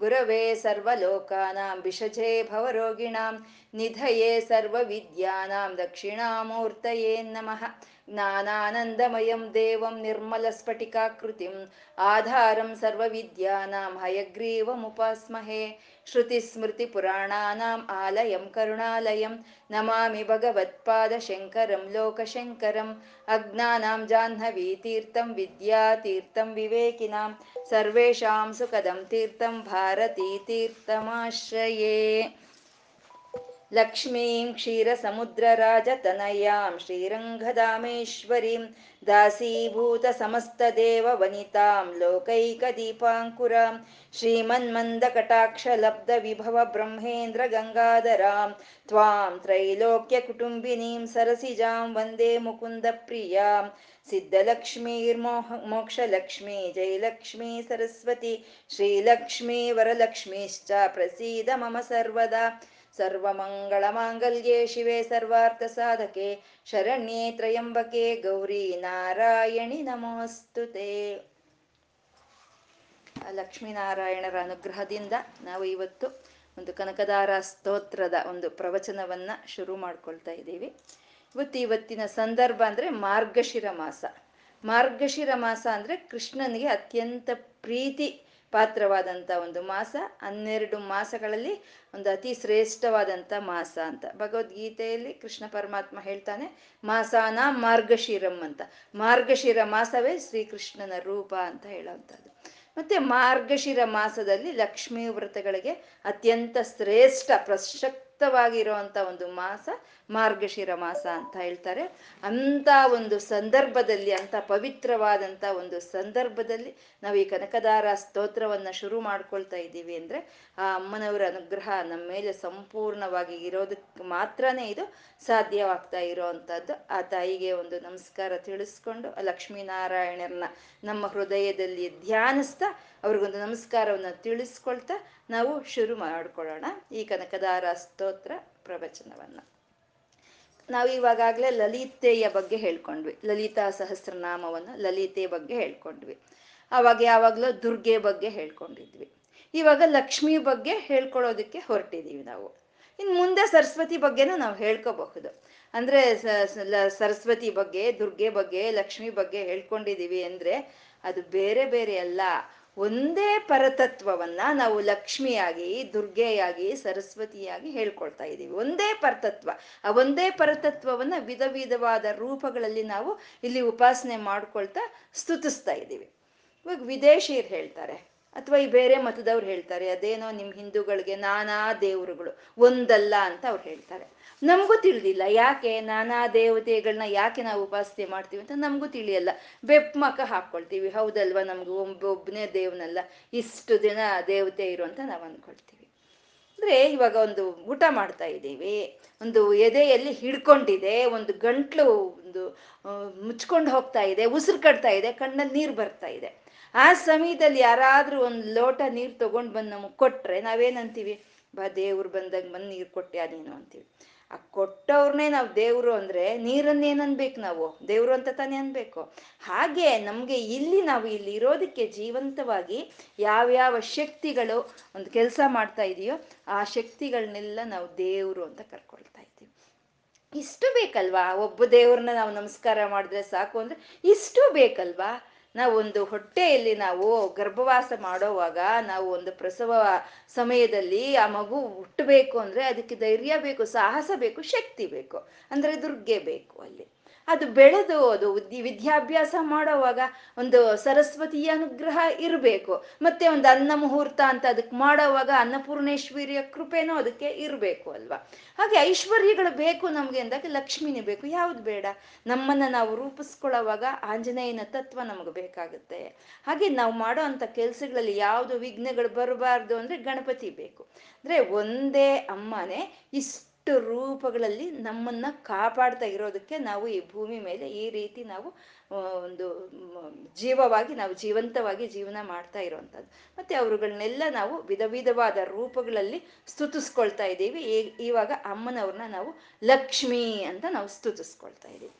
ಗುರವೇ ಸರ್ವಲೋಕಾನಾಂ ವಿಷಜೇ ಭವರೋಗಿಣಾಂ ನಿಧಯೇ ಸರ್ವವಿದ್ಯಾನಾಂ ದಕ್ಷಿಣಾಮೂರ್ತಯೇ ನಮಃ. ಜ್ಞಾನಾನಂದಮಯಂ ದೇವಂ ನಿರ್ಮಲಸ್ಫಟಿಕಾಕೃತಿಂ ಆಧಾರಂ ಸರ್ವವಿದ್ಯಾನಾಂ ಹಯಗ್ರೀವಮುಪಾಸ್ಮಹೇ. ಶ್ರುತಿಸ್ಮೃತಿಪುರಾಣಾನಾम् ಆಲಯಂ ಕರುಣಾಲಯಂ ನಮಾಮಿ ಭಗವತ್ಪಾದಶಂಕರಂ ಲೋಕಶಂಕರಂ ಅಜ್ಞಾನಾಂ ಜಾಹ್ನವೀತೀರ್ಥಂ ವಿದ್ಯಾತೀರ್ಥಂ ವಿವೇಕಿನಾಂ ಸರ್ವೇಷಾಂ ಸುಖದಂ ತೀರ್ಥಂ ಭಾರತೀತೀರ್ಥಮಾಶ್ರಯೇ लक्ष्मीं क्षीरसमुद्रराजतनयां श्रीरङ्गधामेश्वरीं दासीभूतसमस्तदेववनितां लोकैकदीपाङ्कुरां श्रीमन्मन्दकटाक्षलब्धविभवब्रह्मेन्द्रगङ्गाधरां त्वां त्रैलोक्यकुटुम्बिनीं सरसिजां वन्दे मुकुन्दप्रियां सिद्धलक्ष्मीर्मोह मोक्षलक्ष्मी जयलक्ष्मी सरस्वती श्रीलक्ष्मी वरलक्ष्मीश्च प्रसीद मम सर्वदा ಸರ್ವಮಂಗಳಮಾಂಗಲ್ಯೆ ಶಿವೆ ಸರ್ವಾರ್ಥಸಾಧಕೆ ಶರಣ್ಯೇ ತ್ರಯಂಬಕೆ ಗೌರಿ ನಾರಾಯಣಿ ನಮೋಸ್ತುತೆ. ಲಕ್ಷ್ಮೀನಾರಾಯಣರ ಅನುಗ್ರಹದಿಂದ ನಾವು ಇವತ್ತು ಒಂದು ಕನಕದಾರ ಸ್ತೋತ್ರದ ಒಂದು ಪ್ರವಚನವನ್ನ ಶುರು ಮಾಡ್ಕೊಳ್ತಾ ಇದ್ದೀವಿ. ಇವತ್ತು ಇವತ್ತಿನ ಸಂದರ್ಭ ಅಂದ್ರೆ ಮಾರ್ಗಶಿರ ಮಾಸ ಮಾರ್ಗಶಿರ ಮಾಸ ಅಂದ್ರೆ ಕೃಷ್ಣನಿಗೆ ಅತ್ಯಂತ ಪ್ರೀತಿ ಪಾತ್ರವಾದಂಥ ಒಂದು ಮಾಸ, ಹನ್ನೆರಡು ಮಾಸಗಳಲ್ಲಿ ಒಂದು ಅತಿ ಶ್ರೇಷ್ಠವಾದಂಥ ಮಾಸ ಅಂತ. ಭಗವದ್ಗೀತೆಯಲ್ಲಿ ಕೃಷ್ಣ ಪರಮಾತ್ಮ ಹೇಳ್ತಾನೆ, ಮಾಸಾನ ಮಾರ್ಗಶಿರಂ ಅಂತ. ಮಾರ್ಗಶಿರ ಮಾಸವೇ ಶ್ರೀಕೃಷ್ಣನ ರೂಪ ಅಂತ ಹೇಳೋವಂಥದ್ದು. ಮತ್ತೆ ಮಾರ್ಗಶಿರ ಮಾಸದಲ್ಲಿ ಲಕ್ಷ್ಮೀ ವ್ರತಗಳಿಗೆ ಅತ್ಯಂತ ಶ್ರೇಷ್ಠ ಪ್ರಸಕ್ತವಾಗಿರುವಂಥ ಒಂದು ಮಾಸ ಮಾರ್ಗಶಿರ ಮಾಸ ಅಂತ ಹೇಳ್ತಾರೆ. ಅಂಥ ಒಂದು ಸಂದರ್ಭದಲ್ಲಿ ಅಂತ ಪವಿತ್ರವಾದಂಥ ಒಂದು ಸಂದರ್ಭದಲ್ಲಿ ನಾವು ಈ ಕನಕದಾರ ಸ್ತೋತ್ರವನ್ನ ಶುರು ಮಾಡ್ಕೊಳ್ತಾ ಇದ್ದೀವಿ ಅಂದರೆ, ಆ ಅಮ್ಮನವರ ಅನುಗ್ರಹ ನಮ್ಮ ಮೇಲೆ ಸಂಪೂರ್ಣವಾಗಿ ಇರೋದಕ್ಕೆ ಮಾತ್ರನೇ ಇದು ಸಾಧ್ಯವಾಗ್ತಾ ಇರೋವಂಥದ್ದು. ಆ ತಾಯಿಗೆ ಒಂದು ನಮಸ್ಕಾರ ತಿಳಿಸ್ಕೊಂಡು, ಲಕ್ಷ್ಮೀನಾರಾಯಣರನ್ನ ನಮ್ಮ ಹೃದಯದಲ್ಲಿ ಧ್ಯಾನಿಸ್ತಾ ಅವ್ರಿಗೊಂದು ನಮಸ್ಕಾರವನ್ನು ತಿಳಿಸ್ಕೊಳ್ತಾ ನಾವು ಶುರು ಮಾಡ್ಕೊಳ್ಳೋಣ. ಈ ಕನಕದಾರ ಸ್ತೋತ್ರ ಪ್ರವಚನವನ್ನು. ನಾವು ಲಲಿತೆಯ ಬಗ್ಗೆ ಹೇಳ್ಕೊಂಡ್ವಿ. ಲಲಿತಾ ಸಹಸ್ರನಾಮವನ್ನು ಲಲಿತೆ ಬಗ್ಗೆ ಹೇಳ್ಕೊಂಡ್ವಿ. ಅವಾಗ ಯಾವಾಗಲೂ ದುರ್ಗೆ ಬಗ್ಗೆ ಹೇಳ್ಕೊಂಡಿದ್ವಿ. ಇವಾಗ ಲಕ್ಷ್ಮಿ ಬಗ್ಗೆ ಹೇಳ್ಕೊಳ್ಳೋದಕ್ಕೆ ಹೊರಟಿದ್ದೀವಿ ನಾವು. ಇನ್ನು ಮುಂದೆ ಸರಸ್ವತಿ ಬಗ್ಗೆನೂ ನಾವು ಹೇಳ್ಕೋಬಹುದು. ಅಂದರೆ ಸರಸ್ವತಿ ಬಗ್ಗೆ, ದುರ್ಗೆ ಬಗ್ಗೆ, ಲಕ್ಷ್ಮಿ ಬಗ್ಗೆ ಹೇಳ್ಕೊಂಡಿದ್ದೀವಿ ಅಂದ್ರೆ ಅದು ಬೇರೆ ಬೇರೆ ಅಲ್ಲ. ಒಂದೇ ಪರತತ್ವವನ್ನ ನಾವು ಲಕ್ಷ್ಮಿಯಾಗಿ, ದುರ್ಗೆಯಾಗಿ, ಸರಸ್ವತಿಯಾಗಿ ಹೇಳ್ಕೊಳ್ತಾ ಇದ್ದೀವಿ. ಒಂದೇ ಪರತತ್ವ. ಆ ಒಂದೇ ಪರತತ್ವವನ್ನ ವಿಧ ವಿಧವಾದ ರೂಪಗಳಲ್ಲಿ ನಾವು ಇಲ್ಲಿ ಉಪಾಸನೆ ಮಾಡ್ಕೊಳ್ತಾ ಸ್ತುತಿಸ್ತಾ ಇದ್ದೀವಿ. ಇವಾಗ ವಿದೇಶಿಯರು ಹೇಳ್ತಾರೆ ಅಥವಾ ಈ ಬೇರೆ ಮತದವ್ರು ಹೇಳ್ತಾರೆ, ಅದೇನೋ ನಿಮ್ಮ ಹಿಂದೂಗಳಿಗೆ ನಾನಾ ದೇವರುಗಳು, ಒಂದಲ್ಲ ಅಂತ ಅವ್ರು ಹೇಳ್ತಾರೆ. ನಮಗೂ ತಿಳಿದಿಲ್ಲ, ಯಾಕೆ ನಾನಾ ದೇವತೆಗಳನ್ನ ಯಾಕೆ ನಾವು ಉಪಾಸನೆ ಮಾಡ್ತೀವಿ ಅಂತ ನಮಗೂ ತಿಳಿಯಲ್ಲ. ಬೆಪ್ಪಮಕ ಹಾಕ್ಕೊಳ್ತೀವಿ, ಹೌದಲ್ವಾ ನಮ್ಗೆ ಒಬ್ಬ ಒಬ್ಬನೇ ದೇವನಲ್ಲ, ಇಷ್ಟು ದಿನ ದೇವತೆ ಇರು ಅಂತ ನಾವು ಅಂದ್ಕೊಳ್ತೀವಿ ಅಂದರೆ ಇವಾಗ ಒಂದು ಊಟ ಮಾಡ್ತಾ ಇದ್ದೀವಿ, ಒಂದು ಎದೆಯಲ್ಲಿ ಹಿಡ್ಕೊಂಡಿದೆ, ಒಂದು ಗಂಟ್ಲು ಒಂದು ಮುಚ್ಕೊಂಡು ಹೋಗ್ತಾ ಇದೆ, ಉಸಿರು ಕಟ್ತಾ ಇದೆ, ಕಣ್ಣಲ್ಲಿ ನೀರು ಬರ್ತಾ ಇದೆ. ಆ ಸಮಯದಲ್ಲಿ ಯಾರಾದ್ರೂ ಒಂದು ಲೋಟ ನೀರು ತಗೊಂಡು ಬಂದು ನಮಗೆ ಕೊಟ್ರೆ ನಾವೇನಂತೀವಿ, ಬಾ ದೇವ್ರು ಬಂದಾಗ ಬಂದು ನೀರು ಕೊಟ್ಟೆ ನೀನು ಅಂತೀವಿ. ಆ ಕೊಟ್ಟವ್ರನ್ನೇ ನಾವು ದೇವ್ರು ಅಂದ್ರೆ ನೀರನ್ನೇನು ಅನ್ಬೇಕು ನಾವು, ದೇವ್ರು ಅಂತ ತಾನೇ ಅನ್ಬೇಕು. ಹಾಗೆ ನಮ್ಗೆ ಇಲ್ಲಿ ನಾವು ಇಲ್ಲಿ ಇರೋದಕ್ಕೆ ಜೀವಂತವಾಗಿ ಯಾವ್ಯಾವ ಶಕ್ತಿಗಳು ಒಂದು ಕೆಲಸ ಮಾಡ್ತಾ ಇದೆಯೋ ಆ ಶಕ್ತಿಗಳನ್ನೆಲ್ಲ ನಾವು ದೇವ್ರು ಅಂತ ಕರ್ಕೊಳ್ತಾ ಇದ್ದೀವಿ ಇಷ್ಟು ಬೇಕಲ್ವಾ? ಒಬ್ಬ ದೇವ್ರನ್ನ ನಾವು ನಮಸ್ಕಾರ ಮಾಡಿದ್ರೆ ಸಾಕು ಅಂದ್ರೆ ಇಷ್ಟು ಬೇಕಲ್ವಾ? ನಾವು ಒಂದು ಹೊಟ್ಟೆಯಲ್ಲಿ ನಾವು ಗರ್ಭವಾಸ ಮಾಡೋವಾಗ ನಾವು ಒಂದು ಪ್ರಸವ ಸಮಯದಲ್ಲಿ ಆ ಮಗು ಹುಟ್ಟಬೇಕು ಅಂದ್ರೆ ಅದಕ್ಕೆ ಧೈರ್ಯ ಬೇಕು, ಸಾಹಸ ಬೇಕು, ಶಕ್ತಿ ಬೇಕು. ಅಂದ್ರೆ ದುರ್ಗೆ ಬೇಕು ಅಲ್ಲಿ. ಅದು ಬೆಳೆದು ಅದು ವಿದ್ಯಾಭ್ಯಾಸ ಮಾಡೋವಾಗ ಒಂದು ಸರಸ್ವತಿಯ ಅನುಗ್ರಹ ಇರಬೇಕು. ಮತ್ತೆ ಒಂದು ಅನ್ನ ಮುಹೂರ್ತ ಅಂತ ಅದಕ್ಕೆ ಮಾಡೋವಾಗ ಅನ್ನಪೂರ್ಣೇಶ್ವರಿಯ ಕೃಪೆನೂ ಅದಕ್ಕೆ ಇರಬೇಕು ಅಲ್ವಾ? ಹಾಗೆ ಐಶ್ವರ್ಯಗಳು ಬೇಕು ನಮಗೆ ಅಂದಾಗ ಲಕ್ಷ್ಮಿನೇ ಬೇಕು. ಯಾವ್ದು ಬೇಡ? ನಮ್ಮನ್ನ ನಾವು ರೂಪಿಸ್ಕೊಳ್ಳೋವಾಗ ಆಂಜನೇಯನ ತತ್ವ ನಮಗೆ ಬೇಕಾಗುತ್ತೆ. ಹಾಗೆ ನಾವು ಮಾಡೋ ಅಂಥ ಕೆಲ್ಸಗಳಲ್ಲಿ ಯಾವುದು ವಿಘ್ನಗಳು ಬರಬಾರ್ದು ಅಂದ್ರೆ ಗಣಪತಿ ಬೇಕು. ಅಂದ್ರೆ ಒಂದೇ ಅಮ್ಮನೇ ಇಷ್ಟು ರೂಪಗಳಲ್ಲಿ ನಮ್ಮನ್ನ ಕಾಪಾಡ್ತಾ ಇರೋದಕ್ಕೆ ನಾವು ಈ ಭೂಮಿ ಮೇಲೆ ಈ ರೀತಿ ನಾವು ಒಂದು ಜೀವವಾಗಿ ನಾವು ಜೀವಂತವಾಗಿ ಜೀವನ ಮಾಡ್ತಾ ಇರೋವಂಥದ್ದು ಮತ್ತೆ ಅವರುಗಳನ್ನೆಲ್ಲ ನಾವು ವಿಧ ವಿಧವಾದ ರೂಪಗಳಲ್ಲಿ ಸ್ತುತಿಸ್ಕೊಳ್ತಾ ಇದ್ದೀವಿ. ಇವಾಗ ಅಮ್ಮನವ್ರನ್ನ ನಾವು ಲಕ್ಷ್ಮಿ ಅಂತ ನಾವು ಸ್ತುತಿಸ್ಕೊಳ್ತಾ ಇದ್ದೀವಿ.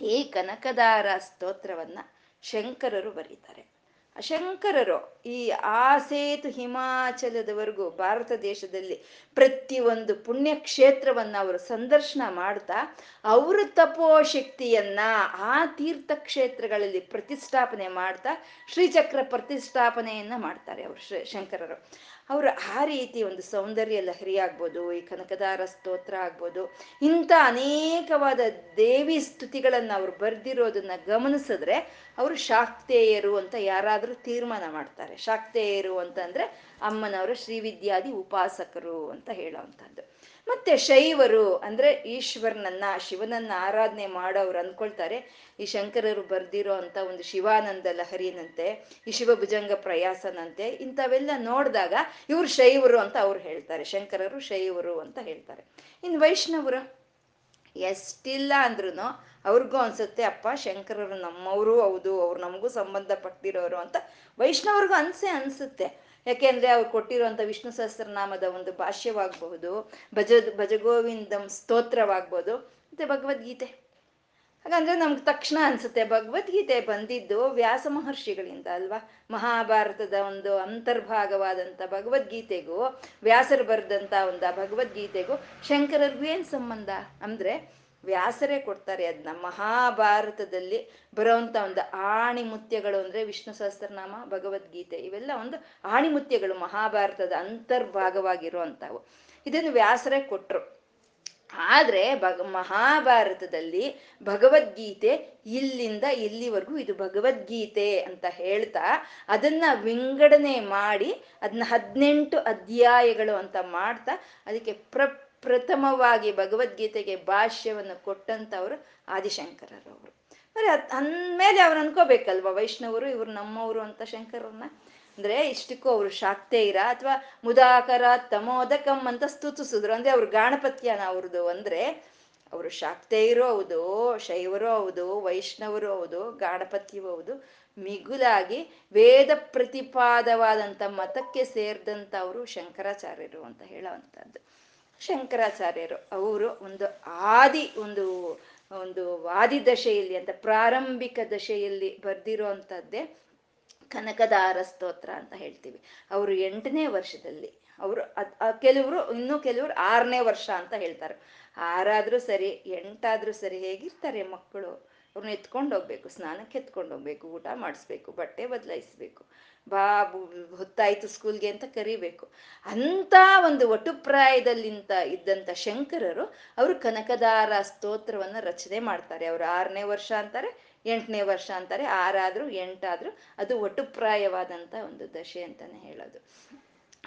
ಈ ಕನಕದಾರ ಸ್ತೋತ್ರವನ್ನ ಶಂಕರರು ಬರೀತಾರೆ. ಶಂಕರರು ಈ ಆಸೇತು ಹಿಮಾಚಲದವರೆಗೂ ಭಾರತ ದೇಶದಲ್ಲಿ ಪ್ರತಿಯೊಂದು ಪುಣ್ಯಕ್ಷೇತ್ರವನ್ನ ಅವರು ಸಂದರ್ಶನ ಮಾಡ್ತಾ, ಅವ್ರ ತಪೋಶಕ್ತಿಯನ್ನ ಆ ತೀರ್ಥ ಕ್ಷೇತ್ರಗಳಲ್ಲಿ ಪ್ರತಿಷ್ಠಾಪನೆ ಮಾಡ್ತಾ, ಶ್ರೀಚಕ್ರ ಪ್ರತಿಷ್ಠಾಪನೆಯನ್ನ ಮಾಡ್ತಾರೆ ಅವರು ಶಂಕರರು. ಅವರು ಆ ರೀತಿ ಒಂದು ಸೌಂದರ್ಯ ಲಹರಿ ಆಗ್ಬೋದು, ಈ ಕನಕದಾರ ಸ್ತೋತ್ರ ಆಗ್ಬೋದು, ಇಂಥ ಅನೇಕವಾದ ದೇವಿ ಸ್ತುತಿಗಳನ್ನ ಅವ್ರು ಬರ್ದಿರೋದನ್ನ ಗಮನಿಸಿದ್ರೆ ಅವರು ಶಾಕ್ತೇಯರು ಅಂತ ಯಾರಾದರೂ ತೀರ್ಮಾನ ಮಾಡ್ತಾರೆ. ಶಾಕ್ತೇಯರು ಅಂತಂದ್ರೆ ಅಮ್ಮನವರು ಶ್ರೀವಿದ್ಯಾದಿ ಉಪಾಸಕರು ಅಂತ ಹೇಳೋವಂಥದ್ದು ಮತ್ತೆ ಶೈವರು ಅಂದ್ರೆ ಈಶ್ವರನನ್ನ, ಶಿವನನ್ನ ಆರಾಧನೆ ಮಾಡೋರು ಅನ್ಕೊಳ್ತಾರೆ ಈ ಶಂಕರರು ಬರ್ದಿರೋ ಅಂತ ಒಂದು ಶಿವಾನಂದ ಲಹರಿನಂತೆ, ಈ ಶಿವಭುಜಂಗ ಪ್ರಯಾಸನಂತೆ ಇಂಥವೆಲ್ಲ ನೋಡಿದಾಗ ಇವ್ರು ಶೈವರು ಅಂತ ಅವ್ರು ಹೇಳ್ತಾರೆ. ಶಂಕರರು ಶೈವರು ಅಂತ ಹೇಳ್ತಾರೆ. ಇನ್ ವೈಷ್ಣವರು? ಎಷ್ಟಿಲ್ಲ ಅಂದ್ರೂ ಅವ್ರಿಗೂ ಅನ್ಸುತ್ತೆ, ಅಪ್ಪ ಶಂಕರರು ನಮ್ಮವರು ಹೌದು, ಅವ್ರು ನಮಗೂ ಸಂಬಂಧಪಟ್ಟಿರೋರು ಅಂತ ವೈಷ್ಣವ್ರಿಗೂ ಅನ್ಸೆ ಅನ್ಸುತ್ತೆ. ಯಾಕೆಂದ್ರೆ ಅವ್ರು ಕೊಟ್ಟಿರುವಂತ ವಿಷ್ಣು ಸಹಸ್ರನಾಮದ ಒಂದು ಭಾಷ್ಯವಾಗಬಹುದು, ಭಜ, ಭಜಗೋವಿಂದಂ ಸ್ತೋತ್ರವಾಗ್ಬೋದು ಮತ್ತೆ ಭಗವದ್ಗೀತೆ. ಹಾಗಂದ್ರೆ ನಮ್ಗೆ ತಕ್ಷಣ ಅನ್ಸುತ್ತೆ, ಭಗವದ್ಗೀತೆ ಬಂದಿದ್ದು ವ್ಯಾಸ ಮಹರ್ಷಿಗಳಿಂದ ಅಲ್ವಾ? ಮಹಾಭಾರತದ ಒಂದು ಅಂತರ್ಭಾಗವಾದಂಥ ಭಗವದ್ಗೀತೆಗೂ, ವ್ಯಾಸರು ಬರೆದಂಥ ಒಂದು ಭಗವದ್ಗೀತೆಗೂ ಶಂಕರರಿಗೂ ಏನು ಸಂಬಂಧ? ಅಂದ್ರೆ ವ್ಯಾಸರೇ ಕೊಡ್ತಾರೆ. ಅದನ್ನ ಮಹಾಭಾರತದಲ್ಲಿ ಬರುವಂಥ ಒಂದು ಆಣಿಮುತ್ಯಗಳು ಅಂದ್ರೆ ವಿಷ್ಣು ಸಹಸ್ರನಾಮ, ಭಗವದ್ಗೀತೆ ಇವೆಲ್ಲ ಒಂದು ಆಣಿಮುತ್ಯಗಳು ಮಹಾಭಾರತದ ಅಂತರ್ಭಾಗವಾಗಿರುವಂಥವು. ಇದನ್ನು ವ್ಯಾಸರೇ ಕೊಟ್ರು. ಆದ್ರೆ ಭಗ, ಮಹಾಭಾರತದಲ್ಲಿ ಭಗವದ್ಗೀತೆ ಇಲ್ಲಿಂದ ಇಲ್ಲಿವರೆಗೂ ಇದು ಭಗವದ್ಗೀತೆ ಅಂತ ಹೇಳ್ತಾ ಅದನ್ನ ವಿಂಗಡಣೆ ಮಾಡಿ ಅದನ್ನ ಹದಿನೆಂಟು ಅಧ್ಯಾಯಗಳು ಅಂತ ಮಾಡ್ತಾ ಅದಕ್ಕೆ ಪ್ರ ಪ್ರಥಮವಾಗಿ ಭಗವದ್ಗೀತೆಗೆ ಭಾಷ್ಯವನ್ನು ಕೊಟ್ಟಂಥವ್ರು ಆದಿಶಂಕರರವರು. ಅಂದರೆ ಅಂದ್ಮೇಲೆ ಅವ್ರು ಅನ್ಕೋಬೇಕಲ್ವ, ವೈಷ್ಣವರು ಇವ್ರು ನಮ್ಮವರು ಅಂತ ಶಂಕರವ್ರನ್ನ ಅಂದ್ರೆ ಇಷ್ಟಕ್ಕೂ ಅವರು ಇರ ಅಥವಾ ಮುದಾಕರ ತಮೋದಕಂ ಅಂತ ಸ್ತುತಿಸಿದ್ರು. ಅಂದ್ರೆ ಅವ್ರ ಗಾಣಪತ್ಯನ ಅವ್ರದ್ದು ಅಂದ್ರೆ ಅವರು ಇರೋ ಹೌದು, ಶೈವರು ಹೌದು, ವೈಷ್ಣವರು ಹೌದು ಗಾಣಪತ್ಯವೂ ಹೌದು. ಮಿಗುಲಾಗಿ ವೇದ ಪ್ರತಿಪಾದವಾದಂಥ ಮತಕ್ಕೆ ಸೇರಿದಂಥವರು ಶಂಕರಾಚಾರ್ಯರು ಅಂತ ಹೇಳೋವಂಥದ್ದು. ಶಂಕರಾಚಾರ್ಯರು ಅವರು ಒಂದು ಆದಿ, ಒಂದು ಒಂದು ಆದಿ ದಶೆಯಲ್ಲಿ ಅಂತ ಪ್ರಾರಂಭಿಕ ದಶೆಯಲ್ಲಿ ಬರ್ದಿರೋ ಅಂಥದ್ದೇ ಕನಕದಾರ ಸ್ತೋತ್ರ ಅಂತ ಹೇಳ್ತೀವಿ. ಅವರು ಎಂಟನೇ ವರ್ಷದಲ್ಲಿ, ಅವರು ಕೆಲವರು, ಇನ್ನೂ ಕೆಲವರು ಆರನೇ ವರ್ಷ ಅಂತ ಹೇಳ್ತಾರೆ. ಆರಾದ್ರೂ ಸರಿ, ಎಂಟಾದ್ರೂ ಸರಿ ಹೇಗಿರ್ತಾರೆ ಮಕ್ಕಳು? ಅವ್ರನ್ನ ಎತ್ಕೊಂಡು ಹೋಗ್ಬೇಕು ಸ್ನಾನಕ್ಕೆ ಎತ್ಕೊಂಡು ಹೋಗ್ಬೇಕು ಊಟ ಮಾಡಿಸ್ಬೇಕು, ಬಟ್ಟೆ ಬದಲಾಯಿಸ್ಬೇಕು, ಬಾ ಹೊತ್ತಾಯ್ತು ಸ್ಕೂಲ್ಗೆ ಅಂತ ಕರಿಬೇಕು. ಅಂತ ಒಂದು ಒಟುಪ್ರಾಯದಲ್ಲಿಂತ ಇದ್ದಂಥ ಶಂಕರರು ಅವರು ಕನಕದಾರ ಸ್ತೋತ್ರವನ್ನ ರಚನೆ ಮಾಡ್ತಾರೆ. ಅವರು ಆರನೇ ವರ್ಷ ಅಂತಾರೆ, ಎಂಟನೇ ವರ್ಷ ಅಂತಾರೆ, ಆರಾದ್ರೂ ಎಂಟಾದ್ರೂ ಅದು ಒಟುಪ್ರಾಯವಾದಂತ ಒಂದು ದಶೆ ಅಂತಾನೆ ಹೇಳೋದು.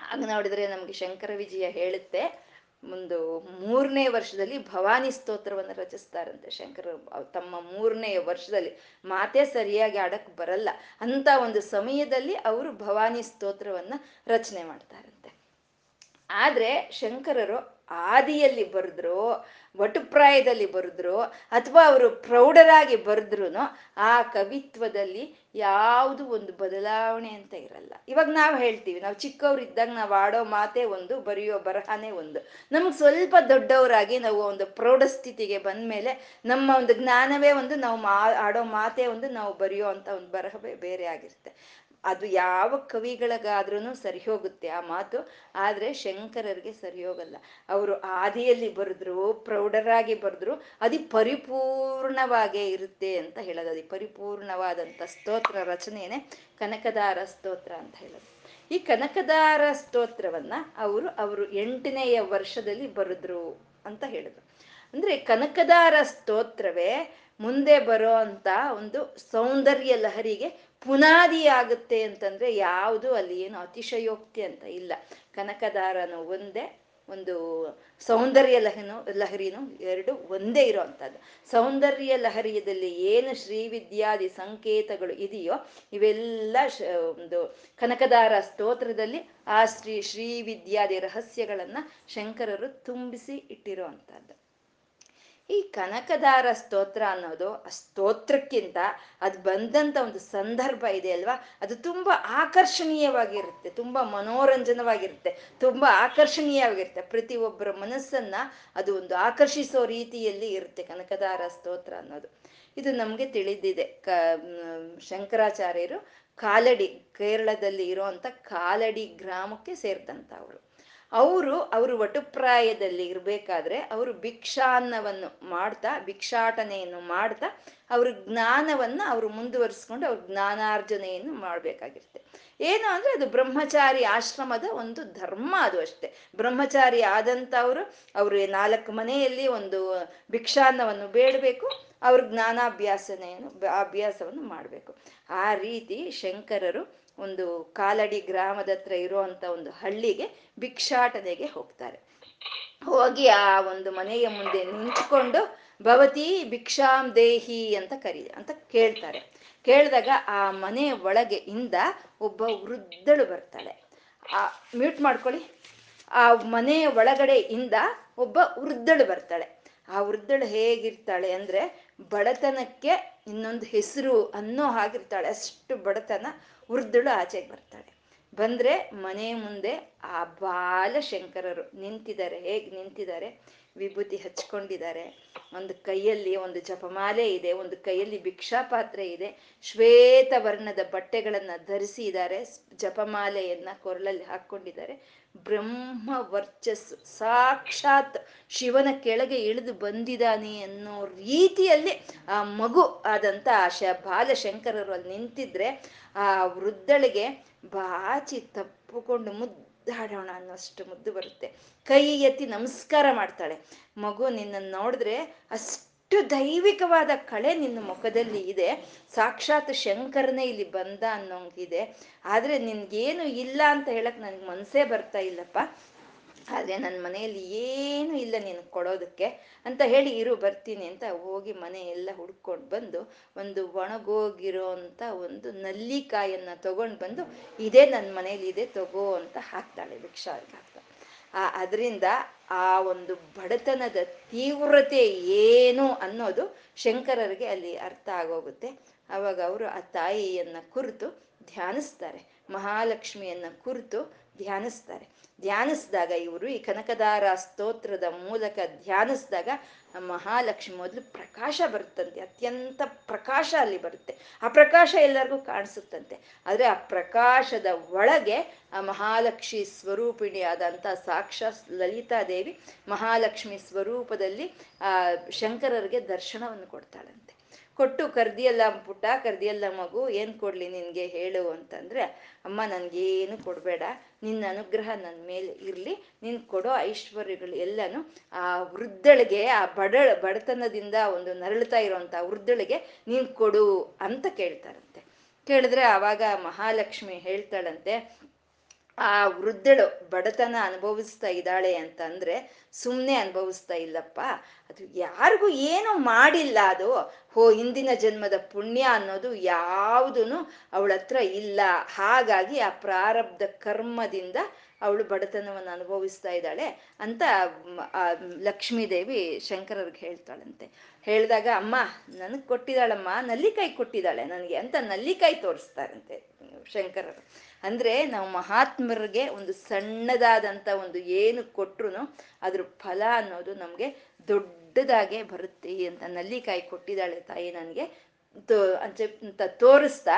ಆಗ ನೋಡಿದ್ರೆ ನಮ್ಗೆ ಶಂಕರ ವಿಜಯ ಹೇಳುತ್ತೆ. ಒಂದು ಮೂರನೇ ವರ್ಷದಲ್ಲಿ ಭವಾನಿ ಸ್ತೋತ್ರವನ್ನು ರಚಿಸ್ತಾರಂತೆ ಶಂಕರ ತಮ್ಮ ಮೂರನೇ ವರ್ಷದಲ್ಲಿ ಮಾತೆ ಸರಿಯಾಗಿ ಆಡಕ್ ಬರಲ್ಲ. ಅಂತ ಒಂದು ಸಮಯದಲ್ಲಿ ಅವರು ಭವಾನಿ ಸ್ತೋತ್ರವನ್ನ ರಚನೆ ಮಾಡ್ತಾರಂತೆ. ಆದ್ರೆ ಶಂಕರರು ಆದಿಯಲ್ಲಿ ಬರೆದ್ರು ವಟುಪ್ರಾಯದಲ್ಲಿ ಬರೆದ್ರು, ಅಥವಾ ಅವರು ಪ್ರೌಢರಾಗಿ ಬರೆದ್ರು ಆ ಕವಿತ್ವದಲ್ಲಿ ಯಾವುದು ಒಂದು ಬದಲಾವಣೆ ಅಂತ ಇರಲ್ಲ. ಇವಾಗ ನಾವು ಹೇಳ್ತೀವಿ, ನಾವು ಚಿಕ್ಕವರಿದ್ದಾಗ ನಾವು ಆಡೋ ಮಾತೆ ಒಂದು, ಬರೆಯೋ ಬರಹನೇ ಒಂದು. ನಮ್ಗೆ ಸ್ವಲ್ಪ ದೊಡ್ಡವರಾಗಿ ನಾವು ಒಂದು ಪ್ರೌಢ ಪ್ರೌಢಸ್ಥಿತಿಗೆ ಬಂದ್ಮೇಲೆ ನಮ್ಮ ಒಂದು ಜ್ಞಾನವೇ ಒಂದು ನಾವು ಮಾ, ಆಡೋ ಮಾತೆ ಒಂದು ನಾವು ಬರೆಯೋ ಅಂತ ಒಂದು ಬರಹವೇ ಬೇರೆ ಆಗಿರುತ್ತೆ. ಅದು ಯಾವ ಕವಿಗಳಿಗಾದ್ರೂ ಸರಿ ಹೋಗುತ್ತೆ ಆ ಮಾತು. ಆದರೆ ಶಂಕರರಿಗೆ ಸರಿ ಹೋಗಲ್ಲ. ಅವರು ಆದಿಯಲ್ಲಿ ಬರೆದ್ರು, ಪ್ರೌಢರಾಗಿ ಬರೆದ್ರು ಅದು ಪರಿಪೂರ್ಣವಾಗೇ ಇರುತ್ತೆ ಅಂತ ಹೇಳೋದು. ಅದಿ ಪರಿಪೂರ್ಣವಾದಂಥ ಸ್ತೋತ್ರ ರಚನೆಯೇ ಕನಕದಾರ ಸ್ತೋತ್ರ ಅಂತ ಹೇಳೋದು. ಈ ಕನಕದಾರ ಸ್ತೋತ್ರವನ್ನ ಅವರು ಅವರು ಎಂಟನೆಯ ವರ್ಷದಲ್ಲಿ ಬರೆದ್ರು ಅಂತ ಹೇಳಿದ್ರು ಅಂದ್ರೆ ಕನಕದಾರ ಸ್ತೋತ್ರವೇ ಮುಂದೆ ಬರೋ ಅಂತ ಒಂದು ಸೌಂದರ್ಯ ಲಹರಿಗೆ ಪುನಾದಿ ಆಗುತ್ತೆ ಅಂತಂದ್ರೆ ಯಾವುದು ಅಲ್ಲಿ ಏನು ಅತಿಶಯೋಕ್ತಿ ಅಂತ ಇಲ್ಲ. ಕನಕದಾರನು ಒಂದೇ, ಒಂದು ಸೌಂದರ್ಯ ಲಹನು, ಲಹರಿನು ಎರಡು ಒಂದೇ ಇರೋ ಅಂಥದ್ದು ಸೌಂದರ್ಯ ಲಹರಿಯದಲ್ಲಿ ಏನು ಶ್ರೀವಿದ್ಯಾದಿ ಸಂಕೇತಗಳು ಇದೆಯೋ ಇವೆಲ್ಲ ಒಂದು ಕನಕದಾರ ಸ್ತೋತ್ರದಲ್ಲಿ ಆ ಶ್ರೀ, ಶ್ರೀವಿದ್ಯಾದಿ ರಹಸ್ಯಗಳನ್ನ ಶಂಕರರು ತುಂಬಿಸಿ ಇಟ್ಟಿರೋ ಅಂಥದ್ದು ಈ ಕನಕದಾರ ಸ್ತೋತ್ರ ಅನ್ನೋದು ಆ ಸ್ತೋತ್ರಕ್ಕಿಂತ ಅದು ಬಂದಂತ ಒಂದು ಸಂದರ್ಭ ಇದೆ ಅಲ್ವಾ? ಅದು ತುಂಬಾ ಆಕರ್ಷಣೀಯವಾಗಿರುತ್ತೆ, ತುಂಬಾ ಮನೋರಂಜನವಾಗಿರುತ್ತೆ, ತುಂಬಾ ಆಕರ್ಷಣೀಯವಾಗಿರುತ್ತೆ. ಪ್ರತಿ ಒಬ್ಬರ ಮನಸ್ಸನ್ನ ಅದು ಒಂದು ಆಕರ್ಷಿಸೋ ರೀತಿಯಲ್ಲಿ ಇರುತ್ತೆ ಕನಕದಾರ ಸ್ತೋತ್ರ ಅನ್ನೋದು. ಇದು ನಮ್ಗೆ ತಿಳಿದಿದೆ. ಕ ಶಂಕರಾಚಾರ್ಯರು ಕಾಲಡಿ ಕೇರಳದಲ್ಲಿ ಇರುವಂತ ಕಾಲಡಿ ಗ್ರಾಮಕ್ಕೆ ಸೇರಿದಂಥವ್ರು ಅವರು ಅವರು ವಟುಪ್ರಾಯದಲ್ಲಿ ಇರಬೇಕಾದ್ರೆ ಅವರು ಭಿಕ್ಷಾನ್ನವನ್ನು ಮಾಡ್ತಾ, ಭಿಕ್ಷಾಟನೆಯನ್ನು ಮಾಡ್ತಾ, ಅವ್ರ ಜ್ಞಾನವನ್ನ ಅವರು ಮುಂದುವರಿಸ್ಕೊಂಡು ಅವ್ರ ಜ್ಞಾನಾರ್ಜನೆಯನ್ನು ಮಾಡಬೇಕಾಗಿರುತ್ತೆ. ಏನು ಅಂದ್ರೆ ಅದು ಬ್ರಹ್ಮಚಾರಿ ಆಶ್ರಮದ ಒಂದು ಧರ್ಮ ಅದು ಅಷ್ಟೇ. ಬ್ರಹ್ಮಚಾರಿ ಆದಂಥವ್ರು ಅವರು ನಾಲ್ಕು ಮನೆಯಲ್ಲಿ ಒಂದು ಭಿಕ್ಷಾನ್ನವನ್ನು ಬೇಡಬೇಕು, ಅವ್ರ ಜ್ಞಾನಾಭ್ಯಾಸನೆಯನ್ನು, ಅಭ್ಯಾಸವನ್ನು ಮಾಡಬೇಕು. ಆ ರೀತಿ ಶಂಕರರು ಒಂದು ಕಾಲಡಿ ಗ್ರಾಮದ ಹತ್ರ ಇರುವಂತ ಒಂದು ಹಳ್ಳಿಗೆ ಭಿಕ್ಷಾಟನೆಗೆ ಹೋಗ್ತಾರೆ. ಹೋಗಿ ಆ ಒಂದು ಮನೆಯ ಮುಂದೆ ನಿಂತ್ಕೊಂಡು ಭವತಿ ಭಿಕ್ಷಾಂ ದೇಹಿ ಅಂತ ಕರಿ, ಅಂತ ಕೇಳ್ತಾರೆ. ಕೇಳಿದಾಗ ಆ ಮನೆ ಒಳಗೆ ಇಂದ ಒಬ್ಬ ವೃದ್ಧಳು ಬರ್ತಾಳೆ. ಆ ಮ್ಯೂಟ್ ಮಾಡ್ಕೊಳ್ಳಿ. ಆ ಮನೆಯ ಒಳಗಡೆ ಇಂದ ಒಬ್ಬ ವೃದ್ಧಳು ಬರ್ತಾಳೆ. ಆ ವೃದ್ಧಳು ಹೇಗಿರ್ತಾಳೆ ಅಂದ್ರೆ ಬಡತನಕ್ಕೆ ಇನ್ನೊಂದು ಹೆಸರು ಅನ್ನೋ ಹಾಗಿರ್ತಾಳೆ. ಅಷ್ಟು ಬಡತನ ವೃದ್ಧಳು ಆಚೆಗೆ ಬರ್ತಾಳೆ. ಬಂದ್ರೆ ಮನೆ ಮುಂದೆ ಆ ಬಾಲ ಶಂಕರರು ನಿಂತಿದ್ದಾರೆ, ಹೇಗೆ ನಿಂತಿದ್ದಾರೆ? ವಿಭೂತಿ ಹಚ್ಕೊಂಡಿದ್ದಾರೆ. ಒಂದು ಕೈಯಲ್ಲಿ ಒಂದು ಜಪಮಾಲೆ ಇದೆ, ಒಂದು ಕೈಯಲ್ಲಿ ಭಿಕ್ಷಾ ಪಾತ್ರೆ ಇದೆ. ಶ್ವೇತ ವರ್ಣದ ಬಟ್ಟೆಗಳನ್ನ ಧರಿಸಿದ್ದಾರೆ, ಜಪಮಾಲೆಯನ್ನ ಕೊರಳಲ್ಲಿ ಹಾಕೊಂಡಿದ್ದಾರೆ. ಬ್ರಹ್ಮ ವರ್ಚಸ್ಸು. ಸಾಕ್ಷಾತ್ ಶಿವನ ಕೆಳಗೆ ಇಳಿದು ಬಂದಿದ್ದಾನೆ ಅನ್ನೋ ರೀತಿಯಲ್ಲಿ ಆ ಮಗು ಆದಂತ ಆ ಶ ಬಾಲಶಂಕರರು ಅಲ್ಲಿ ನಿಂತಿದ್ರೆ ಆ ವೃದ್ಧಳಿಗೆ ಬಾಚಿ ತಪ್ಪುಕೊಂಡು ಮುದ್ದಾಡೋಣ ಅನ್ನೋಷ್ಟು ಮುದ್ದು ಬರುತ್ತೆ. ಕೈ ಎತ್ತಿ ನಮಸ್ಕಾರ ಮಾಡ್ತಾಳೆ. ಮಗು ನಿನ್ನನ್ನು ನೋಡಿದ್ರೆ ಅಷ್ಟು ದೈವಿಕವಾದ ಕಳೆ ನಿನ್ನ ಮುಖದಲ್ಲಿ ಇದೆ. ಸಾಕ್ಷಾತ್ ಶಂಕರನೇ ಇಲ್ಲಿ ಬಂದ ಅನ್ನೋಂಗಿದೆ. ಆದ್ರೆ ನಿನ್ಗೇನು ಇಲ್ಲ ಅಂತ ಹೇಳಕ್ ನನ್ಗೆ ಮನಸ್ಸೇ ಬರ್ತಾ ಇಲ್ಲಪ್ಪ. ಆದ್ರೆ ನನ್ನ ಮನೆಯಲ್ಲಿ ಏನು ಇಲ್ಲ ನೀನು ಕೊಡೋದಕ್ಕೆ ಅಂತ ಹೇಳಿ ಇರು, ಬರ್ತೀನಿ ಅಂತ ಹೋಗಿ ಮನೆ ಎಲ್ಲ ಹುಡ್ಕೊಂಡು ಬಂದು ಒಂದು ಒಣಗೋಗಿರೋ ಅಂತ ಒಂದು ನಲ್ಲಿಕಾಯನ್ನ ತಗೊಂಡು ಬಂದು ಇದೇ ನನ್ನ ಮನೇಲಿ ಇದೆ ತಗೋ ಅಂತ ಹಾಕ್ತಾಳೆ ಭಿಕ್ಷಾರಿಗೆ ಹಾಕ್ತಾಳೆ ಅದರಿಂದ ಆ ಒಂದು ಬಡತನದ ತೀವ್ರತೆ ಏನು ಅನ್ನೋದು ಶಂಕರರಿಗೆ ಅಲ್ಲಿ ಅರ್ಥ ಆಗೋಗುತ್ತೆ. ಅವಾಗ ಅವರು ಆ ತಾಯಿಯನ್ನ ಕುರಿತು ಧ್ಯಾನಿಸ್ತಾರೆ. ಮಹಾಲಕ್ಷ್ಮಿಯನ್ನ ಕುರಿತು ಧ್ಯಾನಿಸ್ತಾರೆ. ಧ್ಯಾನಿಸಿದಾಗ ಇವರು ಈ ಕನಕದಾರ ಸ್ತೋತ್ರದ ಮೂಲಕ ಧ್ಯಾನಿಸಿದಾಗ ಮಹಾಲಕ್ಷ್ಮಿ ಮೊದಲು ಪ್ರಕಾಶ ಬರುತ್ತಂತೆ, ಅತ್ಯಂತ ಪ್ರಕಾಶ ಅಲ್ಲಿ ಬರುತ್ತೆ. ಆ ಪ್ರಕಾಶ ಎಲ್ಲರಿಗೂ ಕಾಣಿಸುತ್ತಂತೆ. ಆದರೆ ಆ ಪ್ರಕಾಶದ ಒಳಗೆ ಆ ಮಹಾಲಕ್ಷ್ಮಿ ಸ್ವರೂಪಿಣಿಯಾದಂಥ ಸಾಕ್ಷಾತ್ ಲಲಿತಾದೇವಿ ಮಹಾಲಕ್ಷ್ಮಿ ಸ್ವರೂಪದಲ್ಲಿ ಆ ಶಂಕರರಿಗೆ ದರ್ಶನವನ್ನು ಕೊಡ್ತಾಳಂತೆ. ಕೊಟ್ಟು ಕರ್ದಿಯಲ್ಲ ಪುಟ್ಟ, ಕರ್ದಿಯಲ್ಲ ಮಗು, ಏನು ಕೊಡ್ಲಿ ನಿನಗೆ ಹೇಳು ಅಂತಂದ್ರೆ, ಅಮ್ಮ, ನನಗೇನು ಕೊಡಬೇಡ. ನಿನ್ನ ಅನುಗ್ರಹ ನನ್ನ ಮೇಲೆ ಇರಲಿ. ನೀನು ಕೊಡೋ ಐಶ್ವರ್ಯಗಳು ಎಲ್ಲನೂ ಆ ವೃದ್ಧಳಿಗೆ, ಆ ಬಡ, ಬಡತನದಿಂದ ಒಂದು ನರಳುತ್ತಾ ಇರೋವಂಥ ವೃದ್ಧಳಿಗೆ ನೀನು ಕೊಡು ಅಂತ ಕೇಳ್ತಾರಂತೆ. ಕೇಳಿದ್ರೆ ಆವಾಗ ಮಹಾಲಕ್ಷ್ಮಿ ಹೇಳ್ತಾಳಂತೆ ಆ ವೃದ್ಧಳು ಬಡತನ ಅನುಭವಿಸ್ತಾ ಇದ್ದಾಳೆ ಅಂತಂದ್ರೆ ಸುಮ್ಮನೆ ಅನುಭವಿಸ್ತಾ ಇಲ್ಲಪ್ಪ. ಅದು ಯಾರಿಗೂ ಏನು ಮಾಡಿಲ್ಲ ಅದು. ಹೋ ಹಿಂದಿನ ಜನ್ಮದ ಪುಣ್ಯ ಅನ್ನೋದು ಯಾವುದೂ ಅವಳ ಹತ್ರ ಇಲ್ಲ. ಹಾಗಾಗಿ ಆ ಪ್ರಾರಬ್ಧ ಕರ್ಮದಿಂದ ಅವಳು ಬಡತನವನ್ನು ಅನುಭವಿಸ್ತಾ ಇದ್ದಾಳೆ ಅಂತ ಲಕ್ಷ್ಮೀದೇವಿ ಶಂಕರರ್ಗೆ ಹೇಳ್ತಾಳಂತೆ. ಹೇಳಿದಾಗ, ಅಮ್ಮ, ನನಗೆ ಕೊಟ್ಟಿದ್ದಾಳಮ್ಮ, ನಲ್ಲಿಕಾಯಿ ಕೊಟ್ಟಿದ್ದಾಳೆ ನನಗೆ ಅಂತ ನಲ್ಲಿಕಾಯಿ ತೋರಿಸ್ತಾರಂತೆ ಶಂಕರರು. ಅಂದ್ರೆ ನಾವು ಮಹಾತ್ಮರಿಗೆ ಒಂದು ಸಣ್ಣದಾದಂಥ ಒಂದು ಏನು ಕೊಟ್ರು ಅದ್ರ ಫಲ ಅನ್ನೋದು ನಮಗೆ ದೊಡ್ಡದಾಗೆ ಬರುತ್ತೆ. ಅಂತ ನಲ್ಲಿಕಾಯಿ ಕೊಟ್ಟಿದ್ದಾಳೆ ತಾಯಿ ನನಗೆ. ತೋ ಅಂತ ತೋರಿಸ್ತಾ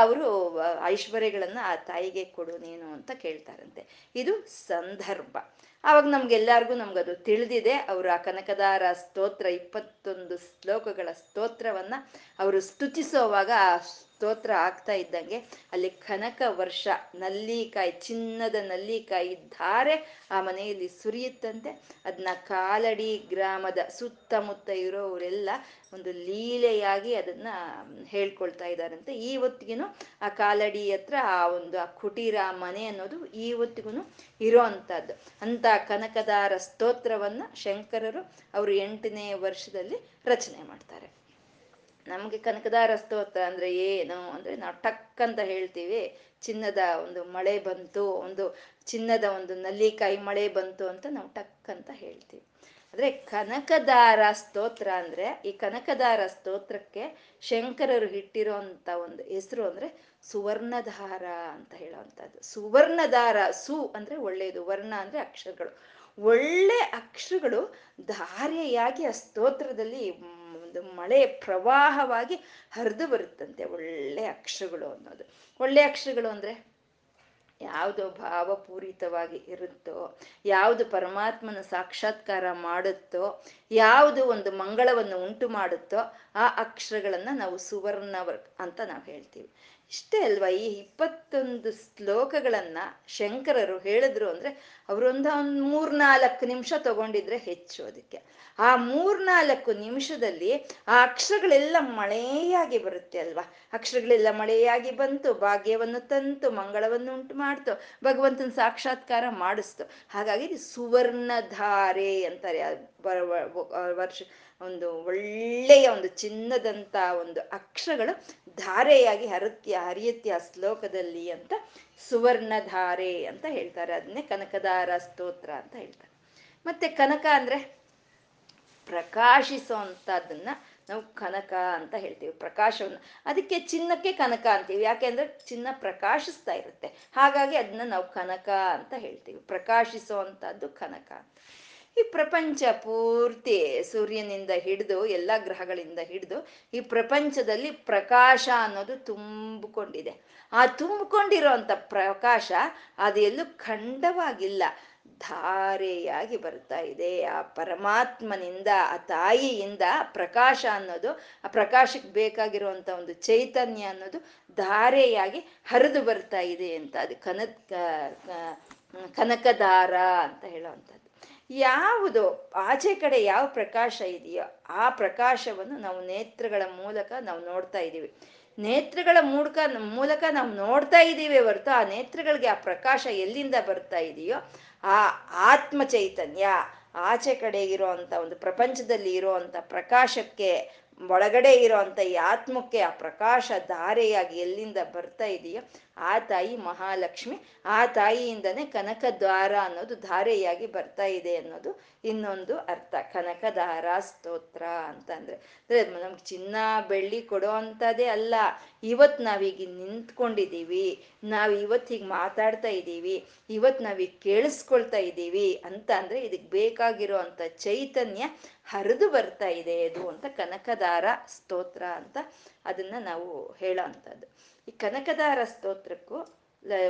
ಅವರು ಐಶ್ವರ್ಯಗಳನ್ನ ಆ ತಾಯಿಗೆ ಕೊಡು ನೀನು ಅಂತ ಕೇಳ್ತಾರಂತೆ. ಇದು ಸಂದರ್ಭ. ಆವಾಗ ನಮ್ಗೆಲ್ಲಾರ್ಗು ನಮ್ಗದು ತಿಳಿದಿದೆ. ಅವರು ಆ ಕನಕದಾರ ಸ್ತೋತ್ರ ಇಪ್ಪತ್ತೊಂದು ಶ್ಲೋಕಗಳ ಸ್ತೋತ್ರವನ್ನ ಅವರು ಸ್ತುತಿಸೋವಾಗ ಆ ಸ್ತೋತ್ರ ಆಗ್ತಾ ಇದ್ದಂಗೆ ಅಲ್ಲಿ ಕನಕ ವರ್ಷ, ನಲ್ಲಿಕಾಯಿ, ಚಿನ್ನದ ನಲ್ಲಿಕಾಯಿ ಧಾರೆ ಆ ಮನೆಯಲ್ಲಿ ಸುರಿಯುತ್ತಂತೆ. ಅದನ್ನ ಕಾಲಡಿ ಗ್ರಾಮದ ಸುತ್ತಮುತ್ತ ಇರೋರೆಲ್ಲ ಒಂದು ಲೀಲೆಯಾಗಿ ಅದನ್ನ ಹೇಳ್ಕೊಳ್ತಾ ಇದ್ದಾರಂತೆ. ಈ ಹೊತ್ತಿಗೂ ಆ ಕಾಲಡಿ ಹತ್ರ ಆ ಒಂದು ಆ ಕುಟೀರ ಮನೆ ಅನ್ನೋದು ಈ ಹೊತ್ತಿಗೂ ಇರೋ ಅಂಥದ್ದು. ಅಂತ ಕನಕದಾರ ಸ್ತೋತ್ರವನ್ನ ಶಂಕರರು ಅವರು ಎಂಟನೇ ವರ್ಷದಲ್ಲಿ ರಚನೆ ಮಾಡ್ತಾರೆ. ನಮಗೆ ಕನಕದಾರ ಸ್ತೋತ್ರ ಅಂದ್ರೆ ಏನು ಅಂದ್ರೆ ನಾವು ಟಕ್ ಅಂತ ಹೇಳ್ತೀವಿ. ಚಿನ್ನದ ಒಂದು ಮಳೆ ಬಂತು, ಒಂದು ಚಿನ್ನದ ಒಂದು ನಲ್ಲಿಕಾಯಿ ಮಳೆ ಬಂತು ಅಂತ ನಾವು ಟಕ್ ಅಂತ ಹೇಳ್ತೀವಿ. ಅಂದ್ರೆ ಕನಕದಾರ ಸ್ತೋತ್ರ ಅಂದ್ರೆ ಈ ಕನಕದಾರ ಸ್ತೋತ್ರಕ್ಕೆ ಶಂಕರರು ಇಟ್ಟಿರೋ ಒಂದು ಹೆಸರು ಅಂದ್ರೆ ಸುವರ್ಣಧಾರ ಅಂತ ಹೇಳೋವಂಥದ್ದು ಸುವರ್ಣಧಾರ ಸು ಅಂದ್ರೆ ಒಳ್ಳೆಯದು, ವರ್ಣ ಅಂದ್ರೆ ಅಕ್ಷರಗಳು. ಒಳ್ಳೆ ಅಕ್ಷರಗಳು ಧಾರೆಯಾಗಿ ಆ ಸ್ತೋತ್ರದಲ್ಲಿ ಒಂದು ಮಳೆ ಪ್ರವಾಹವಾಗಿ ಹರಿದು ಬರುತ್ತಂತೆ ಒಳ್ಳೆ ಅಕ್ಷರಗಳು ಅನ್ನೋದು. ಒಳ್ಳೆ ಅಕ್ಷರಗಳು ಅಂದ್ರೆ? ಯಾವುದು ಭಾವಪೂರಿತವಾಗಿ ಇರುತ್ತೋ, ಯಾವುದು ಪರಮಾತ್ಮನ ಸಾಕ್ಷಾತ್ಕಾರ ಮಾಡುತ್ತೋ, ಯಾವುದು ಒಂದು ಮಂಗಳವನ್ನು ಉಂಟು ಮಾಡುತ್ತೋ, ಆ ಅಕ್ಷರಗಳನ್ನ ನಾವು ಸುವರ್ಣ ಅಂತ ನಾವು ಹೇಳ್ತೀವಿ. ಇಷ್ಟೇ ಅಲ್ವಾ ಈ ಇಪ್ಪತ್ತೊಂದು ಶ್ಲೋಕಗಳನ್ನ ಶಂಕರರು ಹೇಳಿದ್ರು ಅಂದ್ರೆ ಅವರೊಂದು ಒಂದು ಮೂರ್ನಾಲ್ಕು ನಿಮಿಷ ತಗೊಂಡಿದ್ರೆ ಹೆಚ್ಚು ಅದಕ್ಕೆ. ಆ ಮೂರ್ನಾಲ್ಕು ನಿಮಿಷದಲ್ಲಿ ಆ ಅಕ್ಷರಗಳೆಲ್ಲ ಮಳೆಯಾಗಿ ಬರುತ್ತೆ ಅಲ್ವಾ? ಅಕ್ಷರಗಳೆಲ್ಲ ಮಳೆಯಾಗಿ ಬಂತು, ಭಾಗ್ಯವನ್ನು ತಂತು, ಮಂಗಳವನ್ನು ಉಂಟು ಮಾಡ್ತು, ಭಗವಂತನ ಸಾಕ್ಷಾತ್ಕಾರ ಮಾಡಿಸ್ತು. ಹಾಗಾಗಿ ಸುವರ್ಣಧಾರೆ ಅಂತಾರೆ ವರ್ಷ ಒಂದು ಒಳ್ಳೆಯ ಒಂದು ಚಿನ್ನದಂತ ಒಂದು ಅಕ್ಷರಗಳು ಧಾರೆಯಾಗಿ ಹರತ್ಯ, ಹರಿಯತ್ಯ ಶ್ಲೋಕದಲ್ಲಿ ಅಂತ ಸುವರ್ಣ ಧಾರೆ ಅಂತ ಹೇಳ್ತಾರೆ. ಅದನ್ನೇ ಕನಕದಾರ ಸ್ತೋತ್ರ ಅಂತ ಹೇಳ್ತಾರೆ. ಮತ್ತೆ ಕನಕ ಅಂದ್ರೆ ಪ್ರಕಾಶಿಸೋ ಅಂತದನ್ನ ನಾವು ಕನಕ ಅಂತ ಹೇಳ್ತೀವಿ. ಪ್ರಕಾಶವನ್ನು. ಅದಕ್ಕೆ ಚಿನ್ನಕ್ಕೆ ಕನಕ ಅಂತೀವಿ. ಯಾಕೆಂದ್ರೆ ಚಿನ್ನ ಪ್ರಕಾಶಿಸ್ತಾ ಇರುತ್ತೆ. ಹಾಗಾಗಿ ಅದನ್ನ ನಾವು ಕನಕ ಅಂತ ಹೇಳ್ತೀವಿ. ಪ್ರಕಾಶಿಸೋ ಅಂತದ್ದು ಕನಕ ಅಂತ. ಈ ಪ್ರಪಂಚ ಪೂರ್ತಿ ಸೂರ್ಯನಿಂದ ಹಿಡಿದು, ಎಲ್ಲ ಗ್ರಹಗಳಿಂದ ಹಿಡಿದು, ಈ ಪ್ರಪಂಚದಲ್ಲಿ ಪ್ರಕಾಶ ಅನ್ನೋದು ತುಂಬಿಕೊಂಡಿದೆ. ಆ ತುಂಬಿಕೊಂಡಿರೋ ಪ್ರಕಾಶ ಅದು ಎಲ್ಲೂ ಖಂಡವಾಗಿಲ್ಲ. ಧಾರೆಯಾಗಿ ಬರ್ತಾ ಇದೆ. ಆ ಪರಮಾತ್ಮನಿಂದ, ಆ ತಾಯಿಯಿಂದ ಪ್ರಕಾಶ ಅನ್ನೋದು, ಆ ಪ್ರಕಾಶಕ್ಕೆ ಬೇಕಾಗಿರುವಂತ ಒಂದು ಚೈತನ್ಯ ಅನ್ನೋದು ಧಾರೆಯಾಗಿ ಹರಿದು ಬರ್ತಾ ಇದೆ ಅಂತ. ಅದು ಕನಕ ಕನಕದಾರ ಅಂತ ಹೇಳೋವಂಥದ್ದು. ಯಾವುದು? ಆಚೆ ಕಡೆ ಯಾವ ಪ್ರಕಾಶ ಇದೆಯೋ ಆ ಪ್ರಕಾಶವನ್ನು ನಾವು ನೇತ್ರಗಳ ಮೂಲಕ ನಾವು ನೋಡ್ತಾ ಇದ್ದೀವಿ. ನೇತ್ರಗಳ ಮೂಲಕ ಮೂಲಕ ನಾವು ನೋಡ್ತಾ ಇದ್ದೀವಿ ಹೊರತು ಆ ನೇತ್ರಗಳಿಗೆ ಆ ಪ್ರಕಾಶ ಎಲ್ಲಿಂದ ಬರ್ತಾ ಇದೆಯೋ ಆ ಆತ್ಮ ಚೈತನ್ಯ ಆಚೆ ಕಡೆ ಇರುವಂತ ಒಂದು ಪ್ರಪಂಚದಲ್ಲಿ ಇರುವಂತ ಪ್ರಕಾಶಕ್ಕೆ, ಒಳಗಡೆ ಇರುವಂತ ಈ ಆತ್ಮಕ್ಕೆ ಆ ಪ್ರಕಾಶ ಧಾರೆಯಾಗಿ ಎಲ್ಲಿಂದ ಬರ್ತಾ ಇದೆಯೋ ಆ ತಾಯಿ ಮಹಾಲಕ್ಷ್ಮಿ, ಆ ತಾಯಿಯಿಂದನೇ ಕನಕದ್ವಾರ ಅನ್ನೋದು ಧಾರೆಯಾಗಿ ಬರ್ತಾ ಇದೆ ಅನ್ನೋದು ಇನ್ನೊಂದು ಅರ್ಥ. ಕನಕದಾರ ಸ್ತೋತ್ರ ಅಂತಂದ್ರೆ ಅಂದ್ರೆ ನಮ್ಗೆ ಚಿನ್ನ, ಬೆಳ್ಳಿ ಕೊಡೋ ಅಂತದೇ ಅಲ್ಲ. ಇವತ್ ನಾವೀಗ ನಿಂತ್ಕೊಂಡಿದ್ದೀವಿ, ನಾವು ಇವತ್ತಿಗೆ ಮಾತಾಡ್ತಾ ಇದ್ದೀವಿ ಇವತ್ತು ನಾವೀಗ ಕೇಳಿಸ್ಕೊಳ್ತಾ ಇದ್ದೀವಿ ಅಂತ ಅಂದ್ರೆ ಇದಕ್ಕೆ ಬೇಕಾಗಿರೋ ಅಂತ ಚೈತನ್ಯ ಹರಿದು ಬರ್ತಾ ಇದೆ. ಅದು ಅಂತ ಕನಕದಾರ ಸ್ತೋತ್ರ ಅಂತ ಅದನ್ನ ನಾವು ಹೇಳೋ ಈ ಕನಕದಾರ ಸ್ತೋತ್ರಕ್ಕೂ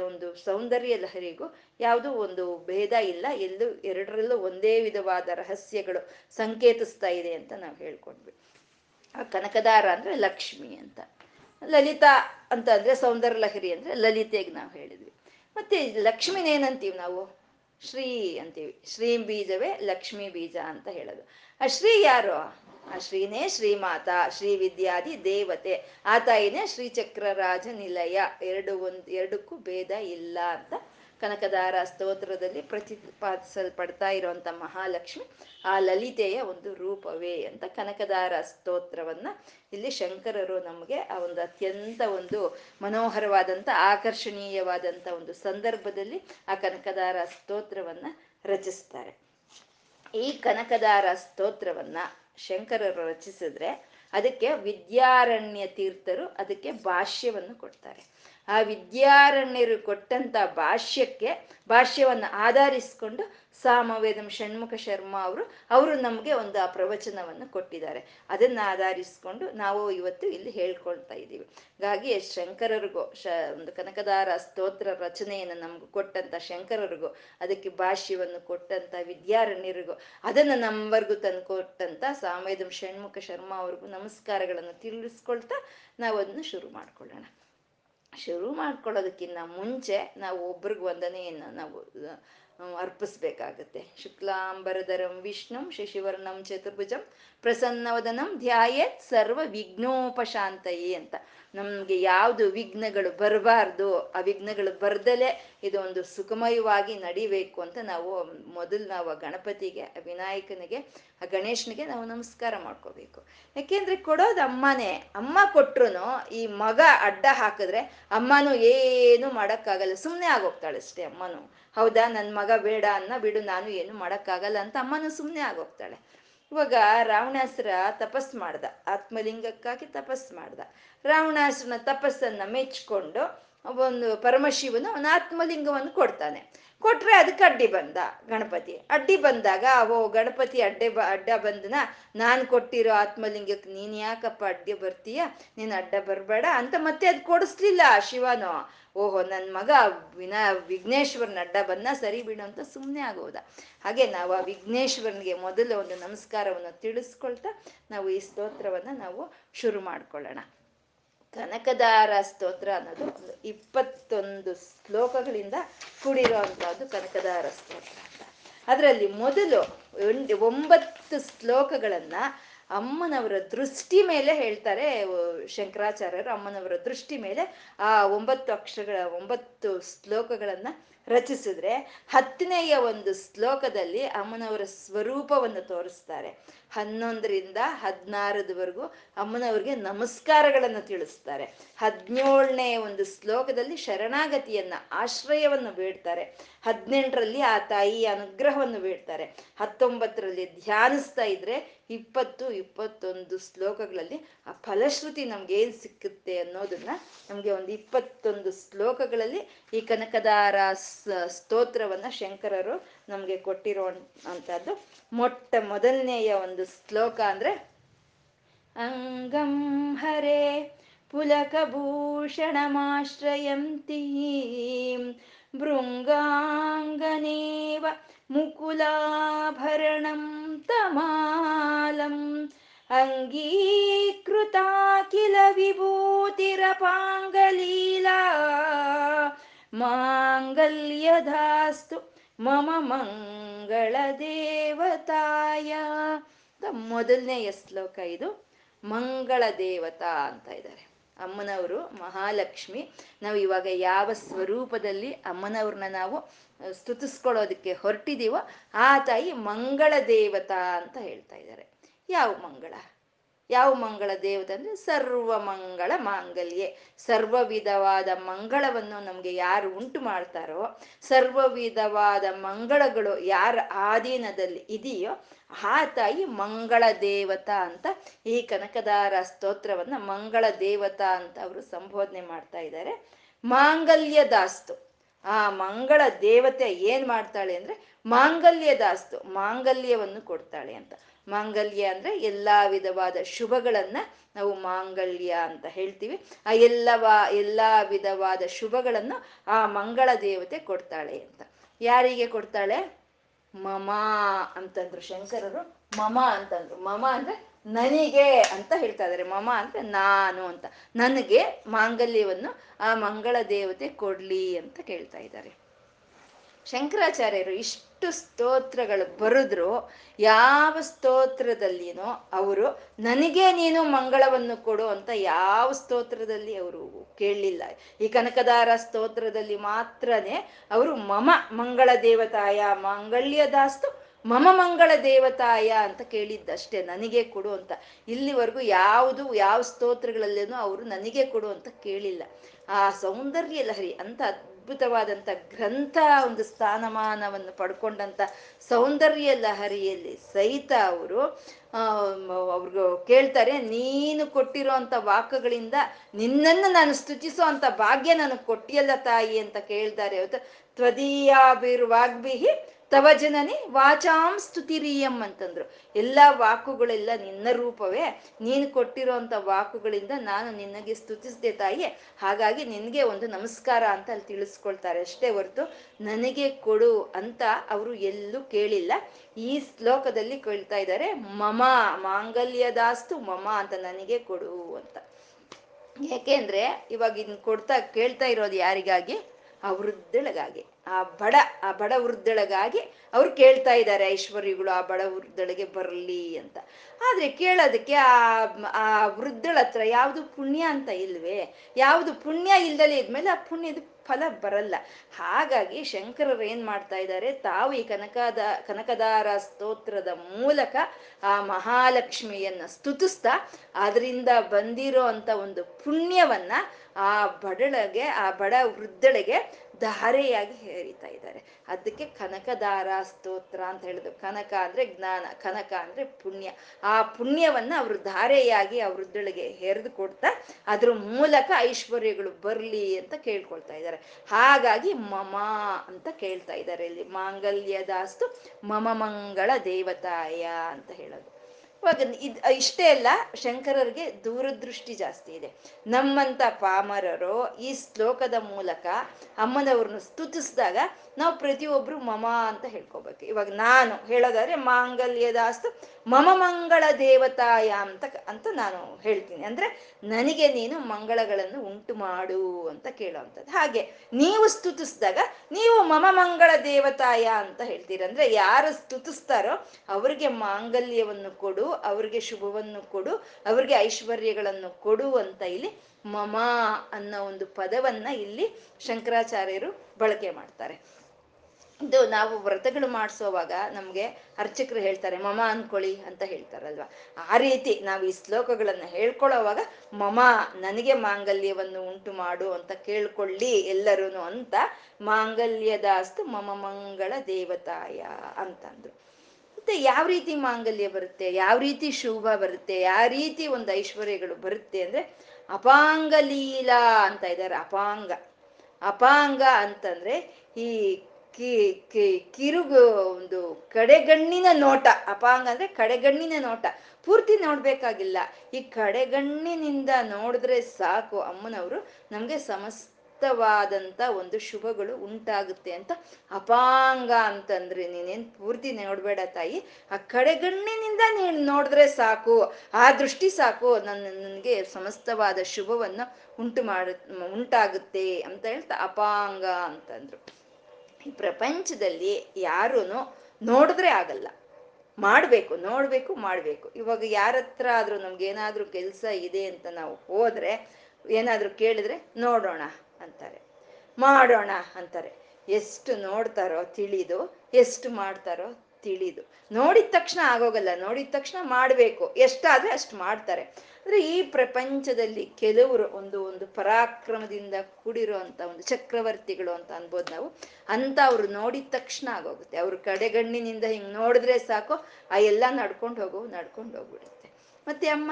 ಒಂದು ಸೌಂದರ್ಯ ಲಹರಿಗೂ ಯಾವುದೂ ಒಂದು ಭೇದ ಇಲ್ಲ. ಎಲ್ಲೂ, ಎರಡರಲ್ಲೂ ಒಂದೇ ವಿಧವಾದ ರಹಸ್ಯಗಳು ಸಂಕೇತಿಸ್ತಾ ಇದೆ ಅಂತ ನಾವು ಹೇಳ್ಕೊಂಡ್ವಿ. ಆ ಕನಕದಾರ ಅಂದ್ರೆ ಲಕ್ಷ್ಮಿ ಅಂತ. ಲಲಿತಾ ಅಂತ ಅಂದ್ರೆ ಸೌಂದರ್ಯ ಲಹರಿ ಅಂದ್ರೆ ಲಲಿತೆಗೆ ನಾವು ಹೇಳಿದ್ವಿ. ಮತ್ತೆ ಲಕ್ಷ್ಮಿನೇನಂತೀವಿ ನಾವು? ಶ್ರೀ ಅಂತೀವಿ. ಶ್ರೀ ಬೀಜವೇ ಲಕ್ಷ್ಮಿ ಬೀಜ ಅಂತ ಹೇಳೋದು. ಆ ಶ್ರೀ ಯಾರು? ಆ ಶ್ರೀನೇ ಶ್ರೀಮಾತ, ಶ್ರೀ ವಿದ್ಯಾದಿ ದೇವತೆ. ಆ ತಾಯಿನೇ ಶ್ರೀಚಕ್ರರಾಜ ನಿಲಯ. ಎರಡು ಒಂದು, ಎರಡಕ್ಕೂ ಭೇದ ಇಲ್ಲ ಅಂತ ಕನಕದಾರ ಸ್ತೋತ್ರದಲ್ಲಿ ಪ್ರತಿಪಾದಿಸಲ್ಪಡ್ತಾ ಇರುವಂತ ಮಹಾಲಕ್ಷ್ಮಿ ಆ ಲಲಿತೆಯ ಒಂದು ರೂಪವೇ ಅಂತ ಕನಕದಾರ ಸ್ತೋತ್ರವನ್ನ ಇಲ್ಲಿ ಶಂಕರರು ನಮಗೆ ಆ ಒಂದು ಅತ್ಯಂತ ಒಂದು ಮನೋಹರವಾದಂಥ ಆಕರ್ಷಣೀಯವಾದಂಥ ಒಂದು ಸಂದರ್ಭದಲ್ಲಿ ಆ ಕನಕದಾರ ಸ್ತೋತ್ರವನ್ನ ರಚಿಸ್ತಾರೆ. ಈ ಕನಕದಾರ ಸ್ತೋತ್ರವನ್ನ ಶಂಕರರು ರಚಿಸಿದ್ರೆ ಅದಕ್ಕೆ ವಿದ್ಯಾರಣ್ಯ ತೀರ್ಥರು ಅದಕ್ಕೆ ಭಾಷ್ಯವನ್ನು ಕೊಡ್ತಾರೆ. ಆ ವಿದ್ಯಾರಣ್ಯರು ಕೊಟ್ಟಂತ ಭಾಷ್ಯಕ್ಕೆ ಭಾಷ್ಯವನ್ನು ಆಧರಿಸ್ಕೊಂಡು ಸಾಮವೇದಂ ಷಣ್ಮುಖ ಶರ್ಮ ಅವರು ಅವರು ನಮಗೆ ಒಂದು ಆ ಪ್ರವಚನವನ್ನು ಕೊಟ್ಟಿದ್ದಾರೆ. ಅದನ್ನ ಆಧರಿಸಿಕೊಂಡು ನಾವು ಇವತ್ತು ಇಲ್ಲಿ ಹೇಳ್ಕೊಳ್ತಾ ಇದ್ದೀವಿ. ಹಾಗಾಗಿ ಶಂಕರರಿಗೂ, ಶ, ಒಂದು ಕನಕದಾರ ಸ್ತೋತ್ರ ರಚನೆಯನ್ನು ನಮ್ಗೆ ಕೊಟ್ಟಂತ ಶಂಕರರಿಗೂ, ಅದಕ್ಕೆ ಭಾಷ್ಯವನ್ನು ಕೊಟ್ಟಂತ ವಿದ್ಯಾರಣ್ಯರಿಗೂ, ಅದನ್ನು ನಮ್ಮವರೆಗೂ ತಂದು ಕೊಟ್ಟಂತ ಸಾಮವೇದಂ ಷಣ್ಮುಖ ಶರ್ಮ ಅವ್ರಿಗೂ ನಮಸ್ಕಾರಗಳನ್ನು ತಿಳಿಸ್ಕೊಳ್ತಾ ನಾವು ಅದನ್ನು ಶುರು ಮಾಡ್ಕೊಳ್ಳೋಣ. ಶುರು ಮಾಡ್ಕೊಳ್ಳೋದಕ್ಕಿಂತ ಮುಂಚೆ ನಾವು ಒಬ್ರಿಗೆ ವಂದನೆಯನ್ನು ನಾವು ಅರ್ಪಿಸ್ಬೇಕಾಗತ್ತೆ. ಶುಕ್ಲಾಂಬರಧರಂ, ವಿಷ್ಣುಂ, ಶಶಿವರ್ಣಂ, ಚತುರ್ಭುಜಂ, ಪ್ರಸನ್ನವದನಂ, ಧ್ಯಾಯೇತ್ ಸರ್ವ ವಿಘ್ನೋಪಶಾಂತಯೇ ಅಂತ. ನಮಗೆ ಯಾವುದು ವಿಘ್ನಗಳು ಬರಬಾರ್ದು, ಆ ವಿಘ್ನಗಳು ಬರ್ದಲೇ ಇದು ಒಂದು ಸುಖಮಯವಾಗಿ ನಡಿಬೇಕು ಅಂತ ನಾವು ಮೊದಲು ನಾವು ಆ ಗಣಪತಿಗೆ ಆ ವಿನಾಯಕನಿಗೆ, ಆ ಗಣೇಶನಿಗೆ ನಾವು ನಮಸ್ಕಾರ ಮಾಡ್ಕೋಬೇಕು. ಯಾಕೆಂದ್ರೆ ಕೊಡೋದು ಅಮ್ಮನೇ, ಅಮ್ಮ ಕೊಟ್ರು ಈ ಮಗ ಅಡ್ಡ ಹಾಕಿದ್ರೆ ಅಮ್ಮನೂ ಏನು ಮಾಡೋಕ್ಕಾಗಲ್ಲ ಸುಮ್ಮನೆ ಆಗೋಗ್ತಾಳೆ ಅಷ್ಟೇ ಅಮ್ಮನು. ಹೌದಾ ನನ್ನ ಮಗ ಬೇಡ ಅನ್ನ ಬಿಡು, ನಾನು ಏನು ಮಾಡೋಕ್ಕಾಗಲ್ಲ ಅಂತ ಅಮ್ಮನೂ ಸುಮ್ಮನೆ ಆಗೋಗ್ತಾಳೆ. ಇವಾಗ ರಾವಣಾಸುರ ತಪಸ್ ಮಾಡ್ದ. ಆತ್ಮಲಿಂಗಕ್ಕಾಗಿ ತಪಸ್ ಮಾಡ್ದ. ರಾವಣಾಸುರನ ತಪಸ್ಸನ್ನ ಮೆಚ್ಕೊಂಡು ಒಂದು ಪರಮಶಿವನು ಅವನ ಆತ್ಮಲಿಂಗವನ್ನು ಕೊಡ್ತಾನೆ. ಕೊಟ್ರೆ ಅದಕ್ಕೆ ಅಡ್ಡಿ ಬಂದ ಗಣಪತಿ. ಅಡ್ಡಿ ಬಂದಾಗ ಓ ಗಣಪತಿ ಅಡ್ಡೆ ಬ, ಅಡ್ಡ ಬಂದನ, ನಾನು ಕೊಟ್ಟಿರೋ ಆತ್ಮಲಿಂಗಕ್ಕೆ ನೀನು ಯಾಕಪ್ಪ ಅಡ್ಡಿ ಬರ್ತೀಯ? ನೀನು ಅಡ್ಡ ಬರಬೇಡ ಅಂತ ಮತ್ತೆ ಅದು ಕೊಡಿಸ್ಲಿಲ್ಲ ಶಿವನು. ಓಹೋ ನನ್ನ ಮಗ ವಿನಾ ವಿಘ್ನೇಶ್ವರನ ಅಡ್ಡ ಬಂದ ಸರಿ ಬಿಡು ಅಂತ ಸುಮ್ಮನೆ ಆಗೋದ. ಹಾಗೆ ನಾವು ಆ ವಿಘ್ನೇಶ್ವರನಿಗೆ ಮೊದಲು ಒಂದು ನಮಸ್ಕಾರವನ್ನು ತಿಳಿಸ್ಕೊಳ್ತಾ ನಾವು ಈ ಸ್ತೋತ್ರವನ್ನು ನಾವು ಶುರು ಮಾಡ್ಕೊಳ್ಳೋಣ. ಕನಕದಾರ ಸ್ತೋತ್ರ ಅನ್ನೋದು ಒಂದು ಇಪ್ಪತ್ತೊಂದು ಶ್ಲೋಕಗಳಿಂದ ಕೂಡಿರೋ ಅಂಥದ್ದು ಕನಕದಾರ ಸ್ತೋತ್ರ ಅಂತ. ಅದರಲ್ಲಿ ಮೊದಲು ಒಂಬತ್ತು ಶ್ಲೋಕಗಳನ್ನ ಅಮ್ಮನವರ ದೃಷ್ಟಿ ಮೇಲೆ ಹೇಳ್ತಾರೆ ಶಂಕರಾಚಾರ್ಯರು ಅಮ್ಮನವರ ದೃಷ್ಟಿ ಮೇಲೆ ಆ ಒಂಬತ್ತು ಅಕ್ಷರಗಳ ಒಂಬತ್ತು ಶ್ಲೋಕಗಳನ್ನ ರಚಿಸಿದ್ರೆ ಹತ್ತನೆಯ ಒಂದು ಶ್ಲೋಕದಲ್ಲಿ ಅಮ್ಮನವರ ಸ್ವರೂಪವನ್ನು ತೋರಿಸ್ತಾರೆ. ಹನ್ನೊಂದರಿಂದ ಹದಿನಾರದವರೆಗೂ ಅಮ್ಮನವ್ರಿಗೆ ನಮಸ್ಕಾರಗಳನ್ನು ತಿಳಿಸ್ತಾರೆ. ಹದಿನೇಳನೇ ಒಂದು ಶ್ಲೋಕದಲ್ಲಿ ಶರಣಾಗತಿಯನ್ನ, ಆಶ್ರಯವನ್ನು ಬೇಡ್ತಾರೆ. ಹದಿನೆಂಟರಲ್ಲಿ ಆ ತಾಯಿಯ ಅನುಗ್ರಹವನ್ನು ಬೇಡ್ತಾರೆ. ಹತ್ತೊಂಬತ್ತರಲ್ಲಿ ಧ್ಯಾನಿಸ್ತಾ ಇದ್ರೆ ಇಪ್ಪತ್ತು, ಇಪ್ಪತ್ತೊಂದು ಶ್ಲೋಕಗಳಲ್ಲಿ ಆ ಫಲಶ್ರುತಿ ನಮ್ಗೆ ಏನ್ ಸಿಕ್ಕುತ್ತೆ ಅನ್ನೋದನ್ನ ನಮ್ಗೆ ಒಂದು ಇಪ್ಪತ್ತೊಂದು ಶ್ಲೋಕಗಳಲ್ಲಿ ಈ ಕನಕದಾರ ಸ್ತೋತ್ರವನ್ನ ಶಂಕರರು ನಮ್ಗೆ ಕೊಟ್ಟಿರೋ ಅಂತದ್ದು ಮೊಟ್ಟ ಮೊದಲನೆಯ ಒಂದು ಶ್ಲೋಕ ಅಂದ್ರೆ, ಅಂಗಂ ಹರೇ ಪುಲಕಭೂಷಣಮಾಶ್ರಯಂತಿ ಭೃಂಗಾಂಗನೇವ ಮುಕುಲಾಭರಣಂ ತಮಾಲಂ ಅಂಗೀಕೃತಾ ಕಿಲ ವಿಭೂತಿರಪಾಂಗಲೀಲಾ ಮಾಂಗಲ್ಯಧಾಸ್ತು ಮಮ ಮಂಗಳ ದೇವತಾಯ. ಮೊದಲನೆಯ ಶ್ಲೋಕ ಇದು. ಮಂಗಳ ದೇವತಾ ಅಂತ ಇದ್ದಾರೆ. ಅಮ್ಮನವರು ಮಹಾಲಕ್ಷ್ಮಿ. ನಾವು ಇವಾಗ ಯಾವ ಸ್ವರೂಪದಲ್ಲಿ ಅಮ್ಮನವ್ರನ್ನ ನಾವು ಸ್ತುತಿಸ್ಕೊಳ್ಳೋದಕ್ಕೆ ಹೊರಟಿದೀವೋ ಆ ತಾಯಿ ಮಂಗಳ ದೇವತಾ ಅಂತ ಹೇಳ್ತಾ ಇದ್ದಾರೆ. ಯಾವ ಮಂಗಳ? ಯಾವ ಮಂಗಳ ದೇವತೆ ಅಂದ್ರೆ ಸರ್ವ ಮಂಗಳ ಮಾಂಗಲ್ಯೆ. ಸರ್ವ ವಿಧವಾದ ಮಂಗಳವನ್ನು ನಮ್ಗೆ ಯಾರು ಉಂಟು ಮಾಡ್ತಾರೋ, ಸರ್ವ ವಿಧವಾದ ಮಂಗಳಗಳು ಯಾರ ಆಧೀನದಲ್ಲಿ ಇದೆಯೋ ಆ ತಾಯಿ ಮಂಗಳ ದೇವತಾ ಅಂತ ಈ ಕನಕದಾರ ಸ್ತೋತ್ರವನ್ನ ಮಂಗಳ ದೇವತಾ ಅಂತ ಅವರು ಸಂಬೋಧನೆ ಮಾಡ್ತಾ ಇದ್ದಾರೆ. ಮಾಂಗಲ್ಯ ದಾಸ್ತು. ಆ ಮಂಗಳ ದೇವತೆ ಏನ್ ಮಾಡ್ತಾಳೆ ಅಂದ್ರೆ ಮಾಂಗಲ್ಯ ದಾಸ್ತು, ಮಾಂಗಲ್ಯವನ್ನು ಕೊಡ್ತಾಳೆ ಅಂತ. ಮಾಂಗಲ್ಯ ಅಂದ್ರೆ ಎಲ್ಲಾ ವಿಧವಾದ ಶುಭಗಳನ್ನ ನಾವು ಮಾಂಗಲ್ಯ ಅಂತ ಹೇಳ್ತೀವಿ. ಆ ಎಲ್ಲವ, ಎಲ್ಲಾ ವಿಧವಾದ ಶುಭಗಳನ್ನು ಆ ಮಂಗಳ ದೇವತೆ ಕೊಡ್ತಾಳೆ ಅಂತ. ಯಾರಿಗೆ ಕೊಡ್ತಾಳೆ? ಮಮ ಅಂತಂದ್ರು ಶಂಕರರು. ಮಮ ಅಂತಂದ್ರು. ಮಮ ಅಂದ್ರೆ ನನಗೆ ಅಂತ ಹೇಳ್ತಾ ಇದಾರೆ. ಮಮ ಅಂದ್ರೆ ನಾನು ಅಂತ. ನನಗೆ ಮಾಂಗಲ್ಯವನ್ನು ಆ ಮಂಗಳ ದೇವತೆ ಕೊಡ್ಲಿ ಅಂತ ಕೇಳ್ತಾ ಇದ್ದಾರೆ ಶಂಕರಾಚಾರ್ಯರು ಇಷ್ಟು ಸ್ತೋತ್ರಗಳು ಬರೆದ್ರು ಯಾವ ಸ್ತೋತ್ರದಲ್ಲಿನೋ ಅವರು ನನಗೆ ನೀನು ಮಂಗಳವನ್ನು ಕೊಡು ಅಂತ ಯಾವ ಸ್ತೋತ್ರದಲ್ಲಿ ಅವರು ಕೇಳಲಿಲ್ಲ. ಈ ಕನಕದಾರ ಸ್ತೋತ್ರದಲ್ಲಿ ಮಾತ್ರನೇ ಅವರು ಮಮ ಮಂಗಳ ದೇವತಾಯ ಮಾಂಗಲ್ಯದಾಸ್ತು ಮಮ ಮಂಗಳ ದೇವತಾಯ ಅಂತ ಕೇಳಿದ್ದಷ್ಟೇ, ನನಗೆ ಕೊಡು ಅಂತ. ಇಲ್ಲಿವರೆಗೂ ಯಾವುದು, ಯಾವ ಸ್ತೋತ್ರಗಳಲ್ಲೇನೋ ಅವರು ನನಗೆ ಕೊಡು ಅಂತ ಕೇಳಿಲ್ಲ. ಆ ಸೌಂದರ್ಯ ಲಹರಿ ಅಂತ ಅದ್ಭುತವಾದಂಥ ಗ್ರಂಥ, ಒಂದು ಸ್ಥಾನಮಾನವನ್ನು ಪಡ್ಕೊಂಡಂಥ ಸೌಂದರ್ಯ ಲಹರಿಯಲ್ಲಿ ಸಹಿತ ಅವರು ಅವ್ರಿಗೂ ಕೇಳ್ತಾರೆ, ನೀನು ಕೊಟ್ಟಿರೋ ಅಂಥ ವಾಕ್ಯಗಳಿಂದ ನಿನ್ನನ್ನು ನಾನು ಸ್ತುತಿಸೋ ಅಂಥ ಭಾಗ್ಯ ನನಗೆ ಕೊಟ್ಟಿಯಲ್ಲ ತಾಯಿ ಅಂತ ಕೇಳ್ತಾರೆ. ತ್ವದೀಯಾಭಿರ್ವಾಗ್ಭಿಹಿ ತವ ಜನನಿ ವಾಚಾಂ ಸ್ತುತಿರಿಯಂ ಅಂತಂದ್ರು. ಎಲ್ಲ ವಾಕುಗಳೆಲ್ಲ ನಿನ್ನ ರೂಪವೇ. ನೀನು ಕೊಟ್ಟಿರೋ ಅಂಥ ವಾಕುಗಳಿಂದ ನಾನು ನಿನಗೆ ಸ್ತುತಿಸಿದೆ ತಾಯಿ. ಹಾಗಾಗಿ ನಿನಗೆ ಒಂದು ನಮಸ್ಕಾರ ಅಂತ ಅಲ್ಲಿ ತಿಳಿಸ್ಕೊಳ್ತಾರೆ. ಅಷ್ಟೇ ಹೊರತು ನನಗೆ ಕೊಡು ಅಂತ ಅವರು ಎಲ್ಲೂ ಕೇಳಿಲ್ಲ. ಈ ಶ್ಲೋಕದಲ್ಲಿ ಕೇಳ್ತಾ ಇದ್ದಾರೆ, ಮಮ ಮಾಂಗಲ್ಯದಾಸ್ತು ಮಮ ಅಂತ ನನಗೆ ಕೊಡು ಅಂತ. ಯಾಕೆಂದ್ರೆ ಇವಾಗ ಇನ್ ಕೊಡ್ತಾ ಕೇಳ್ತಾ ಇರೋದು ಯಾರಿಗಾಗಿ? ಆ ವೃದ್ಧಳಗಾಗಿ, ಆ ಬಡ ಆ ಬಡ ವೃದ್ಧಳಗಾಗಿ ಅವ್ರು ಕೇಳ್ತಾ ಇದ್ದಾರೆ, ಐಶ್ವರ್ಯಗಳು ಆ ಬಡ ವೃದ್ಧಳಿಗೆ ಬರಲಿ ಅಂತ. ಆದ್ರೆ ಕೇಳೋದಕ್ಕೆ ಆ ಆ ವೃದ್ಧಳ ಹತ್ರ ಯಾವುದು ಪುಣ್ಯ ಅಂತ ಇಲ್ವೇ, ಯಾವುದು ಪುಣ್ಯ ಇಲ್ದಲೇ ಇದ್ಮೇಲೆ ಆ ಪುಣ್ಯದ ಫಲ ಬರಲ್ಲ. ಹಾಗಾಗಿ ಶಂಕರರು ಏನ್ ಮಾಡ್ತಾ ಇದ್ದಾರೆ, ತಾವು ಈ ಕನಕದ, ಕನಕದಾರ ಸ್ತೋತ್ರದ ಮೂಲಕ ಆ ಮಹಾಲಕ್ಷ್ಮಿಯನ್ನ ಸ್ತುತಿಸ್ತಾ, ಅದರಿಂದ ಬಂದಿರೋ ಅಂತ ಒಂದು ಪುಣ್ಯವನ್ನ ಆ ಬಡಳಗೆ, ಆ ಬಡ ವೃದ್ಧಳಿಗೆ ಧಾರೆಯಾಗಿ ಹೇರಿತಾ ಇದ್ದಾರೆ. ಅದಕ್ಕೆ ಕನಕದಾರ ಸ್ತೋತ್ರ ಅಂತ ಹೇಳಿದ್ರು ಕನಕ ಅಂದ್ರೆ ಜ್ಞಾನ, ಕನಕ ಅಂದ್ರೆ ಪುಣ್ಯ. ಆ ಪುಣ್ಯವನ್ನ ಅವರು ಧಾರೆಯಾಗಿ ಆ ವೃದ್ಧಳಿಗೆ ಹೆರೆದು ಕೊಡ್ತಾ, ಅದ್ರ ಮೂಲಕ ಐಶ್ವರ್ಯಗಳು ಬರ್ಲಿ ಅಂತ ಕೇಳ್ಕೊಳ್ತಾ ಇದ್ದಾರೆ. ಹಾಗಾಗಿ ಮಮ ಅಂತ ಕೇಳ್ತಾ ಇದ್ದಾರೆ ಇಲ್ಲಿ. ಮಾಂಗಲ್ಯದಾಸ್ತು ಮಮ ಮಂಗಳ ದೇವತಾಯ ಅಂತ ಹೇಳೋದು. ಇವಾಗ ಇದ್, ಇಷ್ಟೇ ಅಲ್ಲ, ಶಂಕರರಿಗೆ ದೂರದೃಷ್ಟಿ ಜಾಸ್ತಿ ಇದೆ. ನಮ್ಮಂತ ಪಾಮರರು ಈ ಶ್ಲೋಕದ ಮೂಲಕ ಅಮ್ಮನವ್ರನ್ನ ಸ್ತುತಿಸಿದಾಗ ನಾವು ಪ್ರತಿಯೊಬ್ರು ಮಮ ಅಂತ ಹೇಳ್ಕೋಬೇಕು. ಇವಾಗ ನಾನು ಹೇಳೋದಾದ್ರೆ ಮಾಂಗಲ್ಯದಾಸ್ತು ಮಮ ಮಂಗಳ ದೇವತಾಯ ಅಂತ ಅಂತ ನಾನು ಹೇಳ್ತೀನಿ. ಅಂದ್ರೆ ನನಗೆ ನೀನು ಮಂಗಳಗಳನ್ನು ಉಂಟು ಮಾಡು ಅಂತ ಕೇಳುವಂಥದ್ದು. ಹಾಗೆ ನೀವು ಸ್ತುತಿಸಿದಾಗ ನೀವು ಮಮ ಮಂಗಳ ದೇವತಾಯ ಅಂತ ಹೇಳ್ತೀರ. ಅಂದ್ರೆ ಯಾರು ಸ್ತುತಿಸ್ತಾರೋ ಅವ್ರಿಗೆ ಮಾಂಗಲ್ಯವನ್ನು ಕೊಡು, ಅವ್ರಿಗೆ ಶುಭವನ್ನು ಕೊಡು, ಅವ್ರಿಗೆ ಐಶ್ವರ್ಯಗಳನ್ನು ಕೊಡು ಅಂತ ಇಲ್ಲಿ ಮಮ ಅನ್ನೋ ಒಂದು ಪದವನ್ನ ಇಲ್ಲಿ ಶಂಕರಾಚಾರ್ಯರು ಬಳಕೆ ಮಾಡ್ತಾರೆ. ಇದು ನಾವು ವ್ರತಗಳು ಮಾಡಿಸೋವಾಗ ನಮಗೆ ಅರ್ಚಕರು ಹೇಳ್ತಾರೆ, ಮಮ ಅನ್ಕೊಳ್ಳಿ ಅಂತ ಹೇಳ್ತಾರಲ್ವ? ಆ ರೀತಿ ನಾವು ಈ ಶ್ಲೋಕಗಳನ್ನು ಹೇಳ್ಕೊಳ್ಳೋವಾಗ, ಮಮ, ನನಗೆ ಮಾಂಗಲ್ಯವನ್ನು ಉಂಟು ಮಾಡು ಅಂತ ಕೇಳ್ಕೊಳ್ಳಿ ಎಲ್ಲರೂ ಅಂತ ಮಾಂಗಲ್ಯದಾಸ್ತು ಮಮ ಮಂಗಳ ದೇವತಾಯ ಅಂತಂದ್ರು. ಮತ್ತೆ ಯಾವ ರೀತಿ ಮಾಂಗಲ್ಯ ಬರುತ್ತೆ, ಯಾವ ರೀತಿ ಶುಭ ಬರುತ್ತೆ ಯಾವ ರೀತಿ ಒಂದು ಐಶ್ವರ್ಯಗಳು ಬರುತ್ತೆ ಅಂದ್ರೆ ಅಪಾಂಗ ಲೀಲಾ ಅಂತ ಇದ್ದಾರೆ, ಅಪಾಂಗ. ಅಪಾಂಗ ಅಂತಂದ್ರೆ ಈ ಕಿ ಕಿ, ಕಿರುಗು ಒಂದು ಕಡೆಗಣ್ಣಿನ ನೋಟ. ಅಪಾಂಗ ಅಂದ್ರೆ ಕಡೆಗಣ್ಣಿನ ನೋಟ. ಪೂರ್ತಿ ನೋಡ್ಬೇಕಾಗಿಲ್ಲ. ಈ ಕಡೆಗಣ್ಣಿನಿಂದ ನೋಡಿದ್ರೆ ಸಾಕು ಅಮ್ಮನವರು. ನಮ್ಗೆ ಸಮಸ್ತವಾದಂತ ಒಂದು ಶುಭಗಳು ಉಂಟಾಗುತ್ತೆ ಅಂತ ಅಪಾಂಗ ಅಂತಂದ್ರೆ ನೀನೇನ್ ಪೂರ್ತಿ ನೋಡ್ಬೇಡ ತಾಯಿ. ಆ ಕಡೆಗಣ್ಣಿನಿಂದ ನೀನ್ ನೋಡಿದ್ರೆ ಸಾಕು. ಆ ದೃಷ್ಟಿ ಸಾಕು. ನನ್ನ, ನನಗೆ ಸಮಸ್ತವಾದ ಶುಭವನ್ನು ಉಂಟು ಮಾಡ, ಉಂಟಾಗುತ್ತೆ ಅಂತ ಹೇಳ್ತಾ ಅಪಾಂಗ ಅಂತಂದ್ರು. ಈ ಪ್ರಪಂಚದಲ್ಲಿ ಯಾರೂ ನೋಡಿದ್ರೆ ಆಗಲ್ಲ. ಮಾಡಬೇಕು, ನೋಡಬೇಕು, ಮಾಡಬೇಕು. ಇವಾಗ ಯಾರ ಹತ್ರ ಆದ್ರೂ ನಮ್ಗೆ ಏನಾದ್ರೂ ಕೆಲಸ ಇದೆ ಅಂತ ನಾವು ಹೋದ್ರೆ, ಏನಾದ್ರೂ ಕೇಳಿದ್ರೆ ನೋಡೋಣ ಅಂತಾರೆ. ಮಾಡೋಣ ಅಂತಾರೆ. ಎಷ್ಟು ನೋಡ್ತಾರೋ ತಿಳಿದು, ಎಷ್ಟು ಮಾಡ್ತಾರೋ ತಿಳಿದು. ನೋಡಿದ ತಕ್ಷಣ ಆಗೋಗಲ್ಲ. ನೋಡಿದ ತಕ್ಷಣ ಮಾಡಬೇಕು. ಎಷ್ಟಾದ್ರೆ ಅಷ್ಟು ಮಾಡ್ತಾರೆ. ಅಂದ್ರೆ ಈ ಪ್ರಪಂಚದಲ್ಲಿ ಕೆಲವರು ಒಂದು ಒಂದು ಪರಾಕ್ರಮದಿಂದ ಕೂಡಿರೋ ಒಂದು ಚಕ್ರವರ್ತಿಗಳು ಅಂತ ಅನ್ಬೋದು ನಾವು. ಅಂತ ಅವ್ರು ನೋಡಿದ ತಕ್ಷಣ ಆಗೋಗುತ್ತೆ. ಅವ್ರ ಕಡೆಗಣ್ಣಿನಿಂದ ಹಿಂಗ್ ನೋಡಿದ್ರೆ ಸಾಕು, ಆ ಎಲ್ಲ ನಡ್ಕೊಂಡು ಹೋಗೋ, ನಡ್ಕೊಂಡು ಹೋಗ್ಬಿಡುತ್ತೆ. ಮತ್ತೆ ಅಮ್ಮ,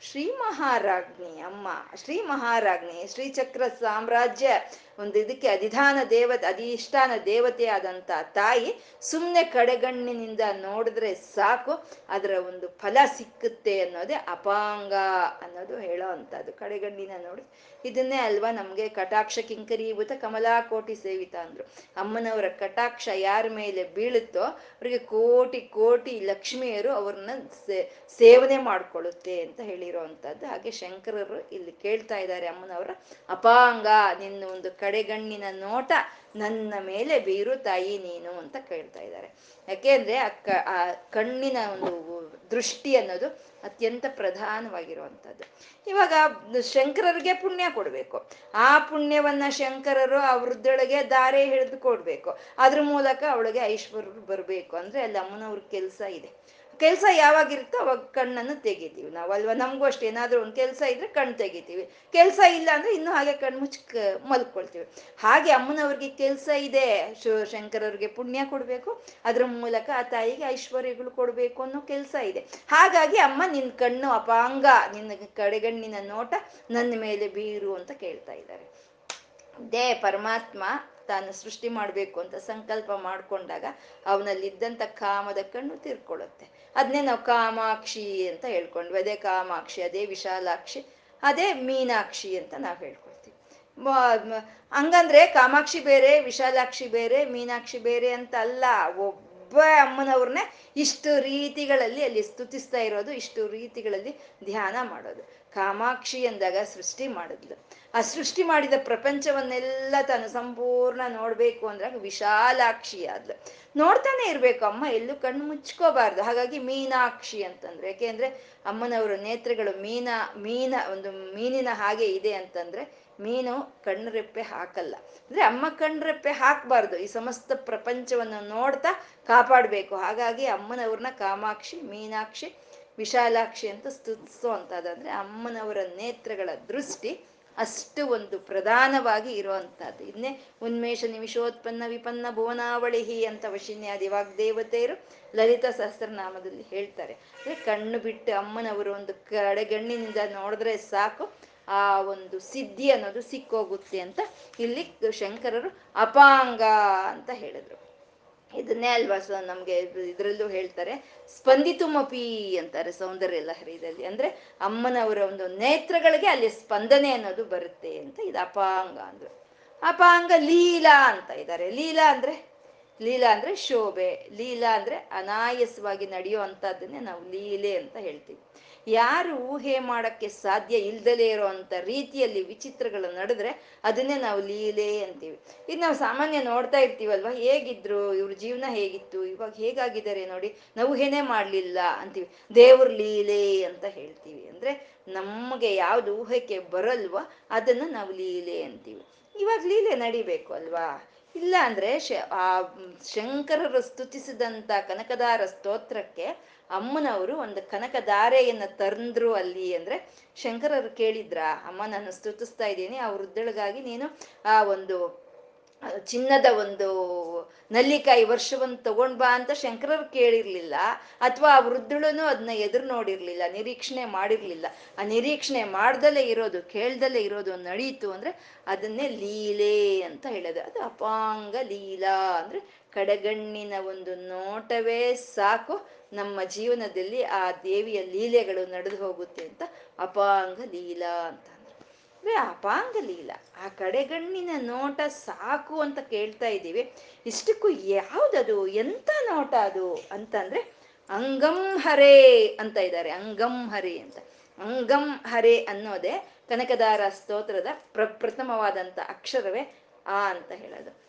ಶ್ರೀ ಮಹಾರಾಜ್ಞಿ ಅಮ್ಮ, ಶ್ರೀ ಮಹಾರಾಜ್ಞಿ ಶ್ರೀಚಕ್ರ ಸಾಮ್ರಾಜ್ಯ ಒಂದು ಇದಕ್ಕೆ ಅಧಿಧಾನ ದೇವತೆ, ಅಧಿಷ್ಠಾನ ದೇವತೆ ಆದಂತ ತಾಯಿ ಸುಮ್ಮನೆ ಕಡೆಗಣ್ಣಿನಿಂದ ನೋಡಿದ್ರೆ ಸಾಕು, ಅದರ ಒಂದು ಫಲ ಸಿಕ್ಕುತ್ತೆ ಅನ್ನೋದೇ ಅಪಾಂಗ ಅನ್ನೋದು ಹೇಳೋ ಅಂಥದ್ದು. ಕಡೆಗಣ್ಣಿನ ನೋಡಿ, ಇದನ್ನೇ ಅಲ್ವಾ ನಮಗೆ ಕಟಾಕ್ಷ ಕಿಂಕರೀಭೂತ ಕಮಲಾ ಕೋಟಿ ಸೇವಿತ ಅಂದ್ರು. ಅಮ್ಮನವರ ಕಟಾಕ್ಷ ಯಾರ ಮೇಲೆ ಬೀಳುತ್ತೋ ಅವ್ರಿಗೆ ಕೋಟಿ ಕೋಟಿ ಲಕ್ಷ್ಮಿಯರು ಅವ್ರನ್ನ ಸೇವನೆ ಮಾಡ್ಕೊಳ್ಳುತ್ತೆ ಅಂತ ಹೇಳಿರೋ ಅಂಥದ್ದು. ಹಾಗೆ ಶಂಕರರು ಇಲ್ಲಿ ಕೇಳ್ತಾ ಇದ್ದಾರೆ ಅಮ್ಮನವರ ಅಪಾಂಗ ನಿನ್ನ ಒಂದು ಕಡೆಗಣ್ಣಿನ ನೋಟ ನನ್ನ ಮೇಲೆ ಬೀರು ತಾಯಿ ನೀನು ಅಂತ ಕೇಳ್ತಾ ಇದ್ದಾರೆ. ಯಾಕೆಂದ್ರೆ ಆ ಕ, ಆ ಕಣ್ಣಿನ ಒಂದು ದೃಷ್ಟಿ ಅನ್ನೋದು ಅತ್ಯಂತ ಪ್ರಧಾನವಾಗಿರುವಂಥದ್ದು. ಇವಾಗ ಶಂಕರರಿಗೆ ಪುಣ್ಯ ಕೊಡ್ಬೇಕು. ಆ ಪುಣ್ಯವನ್ನ ಶಂಕರರು ಆ ವೃದ್ಧಳಿಗೆ ದಾರೆ ಹಿಡಿದು ಕೊಡ್ಬೇಕು. ಅದ್ರ ಮೂಲಕ ಅವಳಿಗೆ ಐಶ್ವರ್ಯ ಬರಬೇಕು. ಅಂದ್ರೆ ಅಲ್ಲಿ ಅಮ್ಮನವ್ರ ಕೆಲಸ ಇದೆ. ಕೆಲಸ ಯಾವಾಗಿರುತ್ತೋ ಅವಾಗ ಕಣ್ಣನ್ನು ತೆಗಿತೀವಿ ನಾವು. ಅಲ್ವಾ? ನಮಗೂ ಅಷ್ಟೇ. ಏನಾದರೂ ಒಂದು ಕೆಲಸ ಇದ್ರೆ ಕಣ್ಣು ತೆಗಿತೀವಿ. ಕೆಲಸ ಇಲ್ಲ ಅಂದ್ರೆ ಇನ್ನೂ ಹಾಗೆ ಕಣ್ಣು ಮುಚ್ಚ ಮಲ್ಕೊಳ್ತೀವಿ. ಹಾಗೆ ಅಮ್ಮನವ್ರಿಗೆ ಕೆಲಸ ಇದೆ. ಶಿವಶಂಕರವ್ರಿಗೆ ಪುಣ್ಯ ಕೊಡಬೇಕು. ಅದ್ರ ಮೂಲಕ ಆ ತಾಯಿಗೆ ಐಶ್ವರ್ಯಗಳು ಕೊಡಬೇಕು ಅನ್ನೋ ಕೆಲಸ ಇದೆ. ಹಾಗಾಗಿ ಅಮ್ಮ ನಿನ್ನ ಕಣ್ಣು ಅಪಾಂಗ, ನಿನ್ನ ಕಡೆಗಣ್ಣಿನ ನೋಟ ನನ್ನ ಮೇಲೆ ಬೀರು ಅಂತ ಕೇಳ್ತಾ ಇದ್ದಾರೆ. ದೇ ಪರಮಾತ್ಮ ತಾನು ಸೃಷ್ಟಿ ಮಾಡಬೇಕು ಅಂತ ಸಂಕಲ್ಪ ಮಾಡ್ಕೊಂಡಾಗ ಅವನಲ್ಲಿದ್ದಂಥ ಕಾಮದ ಕಣ್ಣು ತೀರ್ಕೊಳ್ಳುತ್ತೆ. ಅದನ್ನೇ ನಾವು ಕಾಮಾಕ್ಷಿ ಅಂತ ಹೇಳ್ಕೊಂಡ್ವಿ. ಅದೇ ಕಾಮಾಕ್ಷಿ, ಅದೇ ವಿಶಾಲಾಕ್ಷಿ, ಅದೇ ಮೀನಾಕ್ಷಿ ಅಂತ ನಾವು ಹೇಳ್ಕೊಳ್ತೀವಿ. ಹಂಗಂದ್ರೆ ಕಾಮಾಕ್ಷಿ ಬೇರೆ, ವಿಶಾಲಾಕ್ಷಿ ಬೇರೆ, ಮೀನಾಕ್ಷಿ ಬೇರೆ ಅಂತ ಅಲ್ಲ. ಒಬ್ಬ ಅಮ್ಮನವ್ರನ್ನೇ ಇಷ್ಟು ರೀತಿಗಳಲ್ಲಿ ಅಲ್ಲಿ ಸ್ತುತಿಸ್ತಾ ಇರೋದು, ಇಷ್ಟು ರೀತಿಗಳಲ್ಲಿ ಧ್ಯಾನ ಮಾಡೋದು. ಕಾಮಾಕ್ಷಿ ಅಂದಾಗ ಸೃಷ್ಟಿ ಮಾಡಿದ್ಲು. ಆ ಸೃಷ್ಟಿ ಮಾಡಿದ ಪ್ರಪಂಚವನ್ನೆಲ್ಲ ತಾನು ಸಂಪೂರ್ಣ ನೋಡ್ಬೇಕು ಅಂದ್ರೆ ವಿಶಾಲಾಕ್ಷಿ ಆದ್ಲು. ನೋಡ್ತಾನೆ ಇರ್ಬೇಕು, ಅಮ್ಮ ಎಲ್ಲೂ ಕಣ್ಣು ಮುಚ್ಕೋಬಾರ್ದು. ಹಾಗಾಗಿ ಮೀನಾಕ್ಷಿ ಅಂತಂದ್ರೆ ಯಾಕೆಂದ್ರೆ ಅಮ್ಮನವರ ನೇತ್ರಗಳು ಮೀನ ಮೀನ, ಒಂದು ಮೀನಿನ ಹಾಗೆ ಇದೆ ಅಂತಂದ್ರೆ ಮೀನು ಕಣ್ಣರೆಪ್ಪೆ ಹಾಕಲ್ಲ. ಅಂದ್ರೆ ಅಮ್ಮ ಕಣ್ರೆಪ್ಪೆ ಹಾಕ್ಬಾರ್ದು. ಈ ಸಮಸ್ತ ಪ್ರಪಂಚವನ್ನು ನೋಡ್ತಾ ಕಾಪಾಡ್ಬೇಕು. ಹಾಗಾಗಿ ಅಮ್ಮನವ್ರನ್ನ ಕಾಮಾಕ್ಷಿ, ಮೀನಾಕ್ಷಿ, ವಿಶಾಲಾಕ್ಷಿ ಅಂತ ಸ್ತುತಿಸೋ ಅಂತದಂದ್ರೆ ಅಮ್ಮನವರ ನೇತ್ರಗಳ ದೃಷ್ಟಿ ಅಷ್ಟು ಒಂದು ಪ್ರಧಾನವಾಗಿ ಇರುವಂತಹದ್ದು ಇನ್ನೇ, ಉನ್ಮೇಷ ನಿಮಿಷೋತ್ಪನ್ನ ವಿಪನ್ನ ಭುವನಾವಳಿಹಿ ಅಂತ ವಶಿನ್ಯಾದಿ ವಾಗ್ದೇವತೆಯರು ಲಲಿತ ಸಹಸ್ರನಾಮದಲ್ಲಿ ಹೇಳ್ತಾರೆ. ಅಂದ್ರೆ ಕಣ್ಣು ಬಿಟ್ಟು ಅಮ್ಮನವರು ಒಂದು ಕಡೆಗಣ್ಣಿನಿಂದ ನೋಡಿದ್ರೆ ಸಾಕು, ಆ ಒಂದು ಸಿದ್ಧಿ ಅನ್ನೋದು ಸಿಕ್ಕೋಗುತ್ತೆ ಅಂತ ಇಲ್ಲಿ ಶಂಕರರು ಅಪಾಂಗ ಅಂತ ಹೇಳಿದ್ರು. ಇದನ್ನೇ ಅಲ್ವಾ ಸೊ ನಮ್ಗೆ ಇದ್ರಲ್ಲೂ ಹೇಳ್ತಾರೆ. ಸ್ಪಂದಿತುಮಪಿ ಅಂತಾರೆ ಸೌಂದರ್ಯ ಲಹರಿದಲ್ಲಿ. ಅಂದ್ರೆ ಅಮ್ಮನವರ ಒಂದು ನೇತ್ರಗಳಿಗೆ ಅಲ್ಲಿ ಸ್ಪಂದನೆ ಅನ್ನೋದು ಬರುತ್ತೆ ಅಂತ ಇದು ಅಪಾಂಗ ಅಂದ್ರು. ಅಪಾಂಗ ಲೀಲಾ ಅಂತ ಇದ್ದಾರೆ. ಲೀಲಾ ಅಂದ್ರೆ ಲೀಲಾ ಅಂದ್ರೆ ಶೋಭೆ. ಲೀಲಾ ಅಂದ್ರೆ ಅನಾಯಸವಾಗಿ ನಡೆಯೋ ಅಂತದನ್ನೇ ನಾವು ಲೀಲೆ ಅಂತ ಹೇಳ್ತೀವಿ. ಯಾರು ಊಹೆ ಮಾಡಕ್ಕೆ ಸಾಧ್ಯ ಇಲ್ದಲೇ ಇರೋವಂಥ ರೀತಿಯಲ್ಲಿ ವಿಚಿತ್ರಗಳು ನಡೆದ್ರೆ ಅದನ್ನೇ ನಾವು ಲೀಲೆ ಅಂತೀವಿ. ಇದು ನಾವು ಸಾಮಾನ್ಯ ನೋಡ್ತಾ ಇರ್ತೀವಲ್ವ? ಹೇಗಿದ್ರು ಇವ್ರ ಜೀವನ ಹೇಗಿತ್ತು? ಇವಾಗ ಹೇಗಾಗಿದ್ದಾರೆ ನೋಡಿ, ನಾವು ಊಹೆನೇ ಮಾಡಲಿಲ್ಲ ಅಂತೀವಿ. ದೇವ್ರ ಲೀಲೆ ಅಂತ ಹೇಳ್ತೀವಿ. ಅಂದ್ರೆ ನಮಗೆ ಯಾವ್ದು ಊಹೆಗೆ ಬರಲ್ವ ಅದನ್ನ ನಾವು ಲೀಲೆ ಅಂತೀವಿ. ಇವಾಗ ಲೀಲೆ ನಡಿಬೇಕು ಅಲ್ವಾ? ಇಲ್ಲ ಅಂದ್ರೆ ಶ, ಆ ಶಂಕರರು ಸ್ತುತಿಸಿದಂತ ಕನಕದಾರ ಸ್ತೋತ್ರಕ್ಕೆ ಅಮ್ಮನವರು ಒಂದು ಕನಕ ಧಾರೆಯನ್ನ ತಂದ್ರು ಅಲ್ಲಿ ಅಂದ್ರೆ ಶಂಕರರು ಕೇಳಿದ್ರ, ಅಮ್ಮ, ನಾನು ಸ್ತುತಿಸ್ತಾ ಇದ್ದೀನಿ, ಆ ವೃದ್ಧಳಿಗಾಗಿ ನೀನು ಆ ಒಂದು ಚಿನ್ನದ ಒಂದು ನಲ್ಲಿಕಾಯಿ ವರ್ಷವನ್ನು ತಗೊಂಡ್ ಬಾ ಅಂತ ಶಂಕರರು ಕೇಳಿರ್ಲಿಲ್ಲ. ಅಥವಾ ಆ ವೃದ್ಧಳನು ಅದನ್ನ ಎದುರು ನೋಡಿರ್ಲಿಲ್ಲ, ನಿರೀಕ್ಷಣೆ ಮಾಡಿರ್ಲಿಲ್ಲ. ಆ ನಿರೀಕ್ಷಣೆ ಮಾಡ್ದಲೇ ಇರೋದು, ಕೇಳ್ದಲೇ ಇರೋದು ನಡೀತು ಅಂದ್ರೆ ಅದನ್ನೇ ಲೀಲೆ ಅಂತ ಹೇಳೋದು. ಅದು ಅಪಾಂಗ ಲೀಲಾ ಅಂದ್ರೆ ಕಡೆಗಣ್ಣಿನ ಒಂದು ನೋಟವೇ ಸಾಕು. ನಮ್ಮ ಜೀವನದಲ್ಲಿ ಆ ದೇವಿಯ ಲೀಲೆಗಳು ನಡೆದು ಹೋಗುತ್ತೆ ಅಂತ ಅಪಾಂಗ ಲೀಲಾ ಅಂತ ಅಂದ್ರೆ ಅಪಾಂಗ ಲೀಲಾ. ಆ ಕಡೆಗಣ್ಣಿನ ನೋಟ ಸಾಕು ಅಂತ ಕೇಳ್ತಾ ಇದ್ದೀವಿ. ಇಷ್ಟಕ್ಕೂ ಯಾವ್ದದು? ಎಂತ ನೋಟ ಅದು ಅಂತಂದ್ರೆ ಅಂಗಂ ಹರೇ ಅಂತ ಇದ್ದಾರೆ. ಅಂಗಂ ಹರೇ ಅಂತ. ಅಂಗಂ ಹರೇ ಅನ್ನೋದೇ ಕನಕದಾರ ಸ್ತೋತ್ರದ ಪ್ರಪ್ರಥಮವಾದಂಥ ಅಕ್ಷರವೇ ಆ ಅಂತ ಹೇಳೋದು.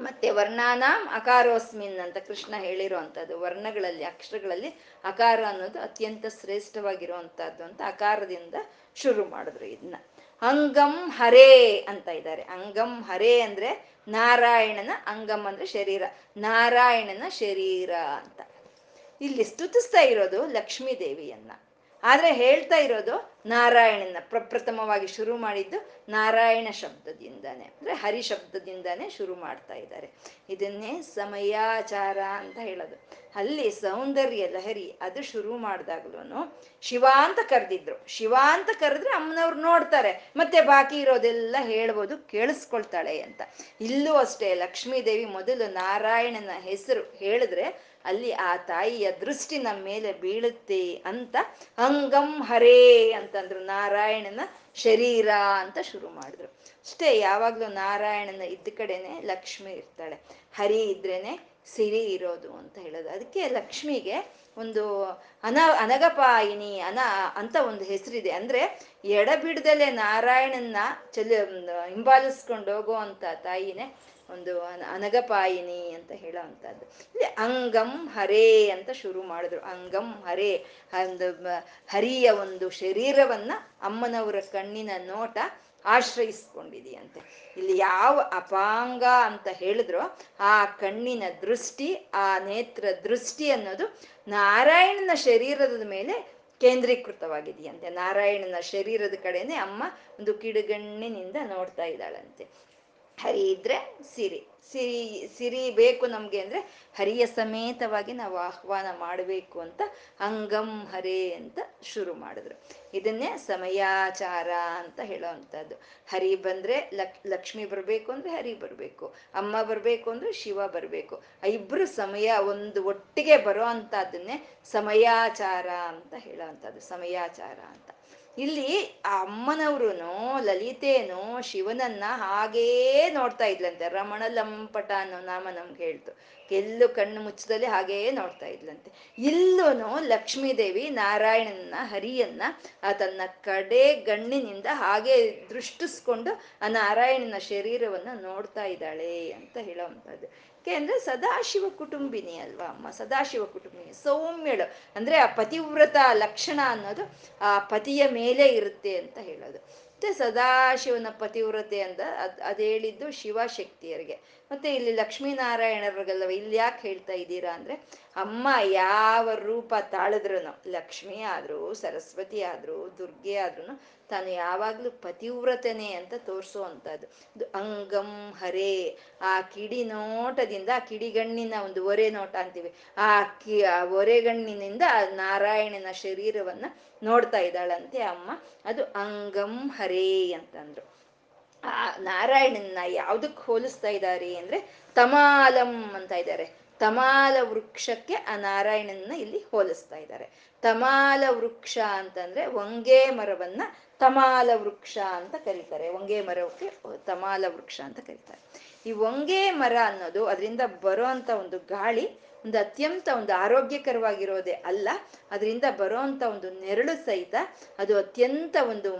ಮತ್ತೆ ವರ್ಣಾನಾಂ ಅಕಾರೋಸ್ಮಿನ್ ಅಂತ ಕೃಷ್ಣ ಹೇಳಿರೋ ಅಂಥದ್ದು ವರ್ಣಗಳಲ್ಲಿ, ಅಕ್ಷರಗಳಲ್ಲಿ ಅಕಾರ ಅನ್ನೋದು ಅತ್ಯಂತ ಶ್ರೇಷ್ಠವಾಗಿರುವಂತಹದ್ದು ಅಂತ ಅಕಾರದಿಂದ ಶುರು ಮಾಡಿದ್ರು ಇದನ್ನ ಅಂಗಂ ಹರೇ ಅಂತ ಇದ್ದಾರೆ. ಅಂಗಂ ಹರೇ ಅಂದ್ರೆ ನಾರಾಯಣನ, ಅಂಗಂ ಅಂದ್ರೆ ಶರೀರ. ನಾರಾಯಣನ ಶರೀರ ಅಂತ. ಇಲ್ಲಿ ಸ್ತುತಿಸ್ತಾ ಇರೋದು ಲಕ್ಷ್ಮೀ ದೇವಿಯನ್ನ ಆದ್ರೆ ಹೇಳ್ತಾ ಇರೋದು ನಾರಾಯಣನ ಪ್ರಪ್ರಥಮವಾಗಿ ಶುರು ಮಾಡಿದ್ದು ನಾರಾಯಣ ಶಬ್ದದಿಂದಾನೆ, ಅಂದ್ರೆ ಹರಿ ಶಬ್ದದಿಂದಾನೆ ಶುರು ಮಾಡ್ತಾ ಇದ್ದಾರೆ. ಇದನ್ನೇ ಸಮಯಾಚಾರ ಅಂತ ಹೇಳೋದು. ಅಲ್ಲಿ ಸೌಂದರ್ಯ ಲಹರಿ ಅದು ಶುರು ಮಾಡಿದಾಗ್ಲೂ ಶಿವ ಅಂತ ಕರೆದಿದ್ರು. ಶಿವ ಅಂತ ಕರೆದ್ರೆ ಅಮ್ಮನವ್ರು ನೋಡ್ತಾರೆ, ಮತ್ತೆ ಬಾಕಿ ಇರೋದೆಲ್ಲ ಹೇಳ್ಬೋದು, ಕೇಳಿಸ್ಕೊಳ್ತಾಳೆ ಅಂತ. ಇಲ್ಲೂ ಅಷ್ಟೇ ಲಕ್ಷ್ಮೀದೇವಿ ಮೊದಲು ನಾರಾಯಣನ ಹೆಸರು ಹೇಳಿದ್ರೆ ಅಲ್ಲಿ ಆ ತಾಯಿಯ ದೃಷ್ಟಿ ನಮ್ಮ ಮೇಲೆ ಬೀಳುತ್ತೆ ಅಂತ ಅಂಗಂ ಹರೇ ಅಂತಂದ್ರು. ನಾರಾಯಣನ ಶರೀರ ಅಂತ ಶುರು ಮಾಡಿದ್ರು. ಅಷ್ಟೇ, ಯಾವಾಗ್ಲೂ ನಾರಾಯಣನ ಇದ್ದ ಕಡೆನೆ ಲಕ್ಷ್ಮಿ ಇರ್ತಾಳೆ. ಹರಿ ಇದ್ರೇನೆ ಸಿರಿ ಇರೋದು ಅಂತ ಹೇಳೋದು. ಅದಕ್ಕೆ ಲಕ್ಷ್ಮಿಗೆ ಒಂದು ಅನ ಅನಗಪಾಯಿನಿ, ಅನ ಅಂತ ಒಂದು ಹೆಸರಿದೆ. ಅಂದ್ರೆ ಎಡಬಿಡದಲ್ಲೇ ನಾರಾಯಣನ್ನ ಚಲ, ಹಿಂಬಾಲಿಸ್ಕೊಂಡು ಹೋಗೋ ಅಂತ ತಾಯಿನೇ ಒಂದು ಅನಗಪಾಯಿನಿ ಅಂತ ಹೇಳೋ ಅಂತದ್ದು ಇಲ್ಲಿ ಅಂಗಂ ಹರೇ ಅಂತ ಶುರು ಮಾಡಿದ್ರು. ಅಂಗಂ ಹರೇ ಒಂದು ಹರಿಯ ಒಂದು ಶರೀರವನ್ನ ಅಮ್ಮನವರ ಕಣ್ಣಿನ ನೋಟ ಆಶ್ರಯಿಸ್ಕೊಂಡಿದೆಯಂತೆ. ಇಲ್ಲಿ ಯಾವ ಅಪಾಂಗ ಅಂತ ಹೇಳಿದ್ರು ಆ ಕಣ್ಣಿನ ದೃಷ್ಟಿ, ಆ ನೇತ್ರ ದೃಷ್ಟಿ ಅನ್ನೋದು ನಾರಾಯಣನ ಶರೀರದ ಮೇಲೆ ಕೇಂದ್ರೀಕೃತವಾಗಿದೆಯಂತೆ. ನಾರಾಯಣನ ಶರೀರದ ಕಡೆನೆ ಅಮ್ಮ ಒಂದು ಕಿಡುಗಣ್ಣಿನಿಂದ ನೋಡ್ತಾ ಇದ್ದಾಳಂತೆ. ಹರಿ ಇದ್ರೆ ಸಿರಿ. ಸಿರಿ ಸಿರಿ ಬೇಕು ನಮ್ಗೆ ಅಂದ್ರೆ ಹರಿಯ ಸಮೇತವಾಗಿ ನಾವು ಆಹ್ವಾನ ಮಾಡಬೇಕು ಅಂತ ಅಂಗಂ ಹರೆ ಅಂತ ಶುರು ಮಾಡಿದ್ರು. ಇದನ್ನೇ ಸಮಯಾಚಾರ ಅಂತ ಹೇಳೋವಂಥದ್ದು. ಹರಿ ಬಂದ್ರೆ ಲಕ್, ಲಕ್ಷ್ಮಿ ಬರಬೇಕು ಅಂದ್ರೆ ಹರಿ ಬರಬೇಕು. ಅಮ್ಮ ಬರಬೇಕು ಅಂದ್ರೆ ಶಿವ ಬರಬೇಕು. ಇಬ್ರು ಸಮಯ ಒಂದು ಒಟ್ಟಿಗೆ ಬರೋ ಅಂತದನ್ನೇ ಸಮಯಾಚಾರ ಅಂತ ಹೇಳೋವಂಥದ್ದು. ಸಮಯಾಚಾರ ಅಂತ. ಇಲ್ಲಿ ಆ ಅಮ್ಮನವ್ರು ಲಲಿತೇನು, ಶಿವನನ್ನ ಹಾಗೇ ನೋಡ್ತಾ ಇದ್ಲಂತೆ. ರಮಣ ಲಂಪಟ ಅನ್ನೋ ನಾಮ ನಮ್ಗೆ ಹೇಳ್ತು. ಎಲ್ಲೂ ಕಣ್ಣು ಮುಚ್ಚದಲ್ಲಿ ಹಾಗೇ ನೋಡ್ತಾ ಇದ್ಲಂತೆ. ಇಲ್ಲೂ ಲಕ್ಷ್ಮೀದೇವಿ ನಾರಾಯಣನ ಹರಿಯನ್ನ, ಆ ತನ್ನ ಕಡೆ ಗಣ್ಣಿನಿಂದ ಹಾಗೆ ದೃಷ್ಟಿಸ್ಕೊಂಡು ಆ ನಾರಾಯಣನ ಶರೀರವನ್ನ ನೋಡ್ತಾ ಇದ್ದಾಳೆ ಅಂತ ಹೇಳೋವಂಥದ್ದು ಯಾಕೆಂದ್ರೆ ಸದಾಶಿವ ಕುಟುಂಬಿನಿ ಅಲ್ವಾ ಅಮ್ಮ? ಸದಾಶಿವ ಕುಟುಂಬಿನಿ, ಸೌಮ್ಯಳು. ಅಂದ್ರೆ ಆ ಪತಿವ್ರತ ಲಕ್ಷಣ ಅನ್ನೋದು ಆ ಪತಿಯ ಮೇಲೆ ಇರುತ್ತೆ ಅಂತ ಹೇಳೋದು. ಮತ್ತೆ ಸದಾಶಿವನ ಪತಿವ್ರತೆ ಅಂತ ಅದ್ ಅದ್ ಹೇಳಿದ್ದು ಶಿವಶಕ್ತಿಯರಿಗೆ. ಮತ್ತೆ ಇಲ್ಲಿ ಲಕ್ಷ್ಮೀನಾರಾಯಣರಿಗೆಲ್ಲವ ಇಲ್ಲಿ ಯಾಕೆ ಹೇಳ್ತಾ ಇದ್ದೀರಾ ಅಂದ್ರೆ, ಅಮ್ಮ ಯಾವ ರೂಪ ತಾಳಿದ್ರು ಲಕ್ಷ್ಮಿ ಆದ್ರು, ಸರಸ್ವತಿ ಆದ್ರು, ದುರ್ಗೆ ಆದ್ರೂ ತಾನು ಯಾವಾಗ್ಲೂ ಪತಿವ್ರತನೆ ಅಂತ ತೋರಿಸೋ ಅಂತದ್ದು ಇದು ಅಂಗಂ ಹರೇ, ಆ ಕಿಡಿ ನೋಟದಿಂದ, ಆ ಕಿಡಿಗಣ್ಣಿನ ಒಂದು ಒರೆ ನೋಟ ಅಂತೀವಿ, ಆ ಕಿ, ಆ ಒರೆಗಣ್ಣಿನಿಂದ ನಾರಾಯಣನ ಶರೀರವನ್ನ ನೋಡ್ತಾ ಇದ್ದಾಳಂತೆ ಅಮ್ಮ. ಅದು ಅಂಗಂ ಹರೇ ಅಂತಂದ್ರು. ಆ ನಾರಾಯಣನ ಯಾವ್ದಕ್ ಹೋಲಿಸ್ತಾ ಇದ್ದಾರೆ ಅಂದ್ರೆ ತಮಾಲಂ ಅಂತ ಇದ್ದಾರೆ ತಮಾಲ ವೃಕ್ಷಕ್ಕೆ ಆ ನಾರಾಯಣನ ಇಲ್ಲಿ ಹೋಲಿಸ್ತಾ ಇದ್ದಾರೆ ತಮಾಲ ವೃಕ್ಷ ಅಂತಂದ್ರೆ ಹೊಂಗೆ ಮರವನ್ನ ತಮಾಲ ವೃಕ್ಷ ಅಂತ ಕರೀತಾರೆ. ಹೊಂಗೆ ಮರಕ್ಕೆ ತಮಾಲ ವೃಕ್ಷ ಅಂತ ಕರೀತಾರೆ. ಈ ಹೊಂಗೆ ಮರ ಅನ್ನೋದು ಅದರಿಂದ ಬರೋ ಅಂತ ಒಂದು ಗಾಳಿ ಒಂದು ಅತ್ಯಂತ ಒಂದು ಆರೋಗ್ಯಕರವಾಗಿರೋದೇ ಅಲ್ಲ. ಅದರಿಂದ ಬರೋ ಅಂತ ಒಂದು ನೆರಳು ಸಹಿತ ಅದು ಅತ್ಯಂತ ಒಂದು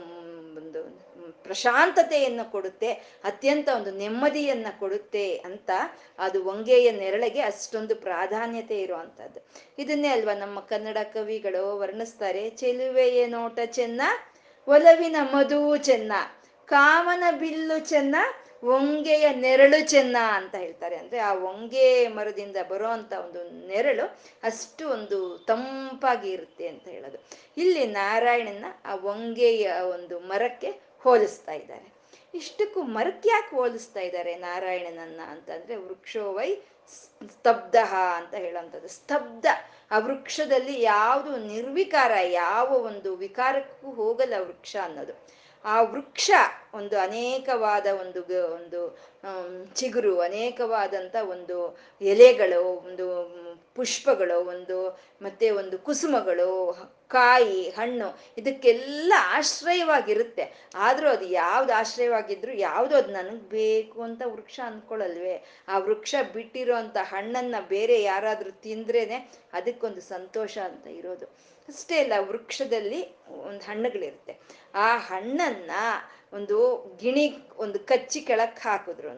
ಒಂದು ಪ್ರಶಾಂತತೆಯನ್ನು ಕೊಡುತ್ತೆ, ಅತ್ಯಂತ ಒಂದು ನೆಮ್ಮದಿಯನ್ನು ಕೊಡುತ್ತೆ ಅಂತ ಅದು ಒಂಗೆಯ ನೆರಳಿಗೆ ಅಷ್ಟೊಂದು ಪ್ರಾಧಾನ್ಯತೆ ಇರುವಂಥದ್ದು ಇದನ್ನೇ ಅಲ್ವಾ ನಮ್ಮ ಕನ್ನಡ ಕವಿಗಳು ವರ್ಣಿಸ್ತಾರೆ, ಚೆಲುವೆಯ ನೋಟ ಚೆನ್ನ, ಒಲವಿನ ಮಧು ಚೆನ್ನ ಕಾಮನ ಬಿಲ್ಲು ಚೆನ್ನ, ಒಂಗೆಯ ನೆರಳು ಚೆನ್ನ ಅಂತ ಹೇಳ್ತಾರೆ. ಅಂದ್ರೆ ಆ ಒಂಗೆ ಮರದಿಂದ ಬರುವಂತ ಒಂದು ನೆರಳು ಅಷ್ಟು ಒಂದು ತಂಪಾಗಿ ಇರುತ್ತೆ ಅಂತ ಹೇಳೋದು. ಇಲ್ಲಿ ನಾರಾಯಣನ ಆ ಒಂಗೆಯ ಒಂದು ಮರಕ್ಕೆ ಹೋಲಿಸ್ತಾ ಇದ್ದಾರೆ. ಇಷ್ಟಕ್ಕೂ ಮರಕ್ಯಾಕೆ ಯಾಕೆ ಹೋಲಿಸ್ತಾ ಇದ್ದಾರೆ ನಾರಾಯಣನನ್ನ ಅಂತಂದ್ರೆ ವೃಕ್ಷೋವೈ ಸ್ತಬ್ಧ ಅಂತ ಹೇಳುವಂಥದ್ದು. ಸ್ತಬ್ಧ, ಆ ವೃಕ್ಷದಲ್ಲಿ ಯಾವುದು ನಿರ್ವಿಕಾರ, ಯಾವ ಒಂದು ವಿಕಾರಕ್ಕೂ ಹೋಗಲ್ಲ ವೃಕ್ಷ ಅನ್ನೋದು. ಆ ವೃಕ್ಷ ಒಂದು ಅನೇಕವಾದ ಒಂದು ಒಂದು ಚಿಗುರು ಅನೇಕವಾದಂಥ ಒಂದು ಎಲೆಗಳು, ಒಂದು ಪುಷ್ಪಗಳು, ಒಂದು ಮತ್ತೆ ಒಂದು ಕುಸುಮಗಳು, ಕಾಯಿ, ಹಣ್ಣು, ಇದಕ್ಕೆಲ್ಲ ಆಶ್ರಯವಾಗಿರುತ್ತೆ. ಆದರೂ ಅದು ಯಾವ್ದು ಆಶ್ರಯವಾಗಿದ್ರು ಯಾವುದು ಅದು ನನಗೆ ಬೇಕು ಅಂತ ವೃಕ್ಷ ಅಂದ್ಕೊಳ್ಳಲ್ವೇ ಆ ವೃಕ್ಷ ಬಿಟ್ಟಿರೋ ಅಂತ ಹಣ್ಣನ್ನ ಬೇರೆ ಯಾರಾದ್ರೂ ತಿಂದ್ರೇನೆ ಅದಕ್ಕೊಂದು ಸಂತೋಷ ಅಂತ ಇರೋದು. ಅಷ್ಟೇ ಅಲ್ಲ, ವೃಕ್ಷದಲ್ಲಿ ಒಂದು ಹಣ್ಣುಗಳಿರುತ್ತೆ. ಆ ಹಣ್ಣನ್ನ ಒಂದು ಗಿಣಿ, ಒಂದು ಕಚ್ಚಿ ಕೆಳಕ್ ಹಾಕಿದ್ರು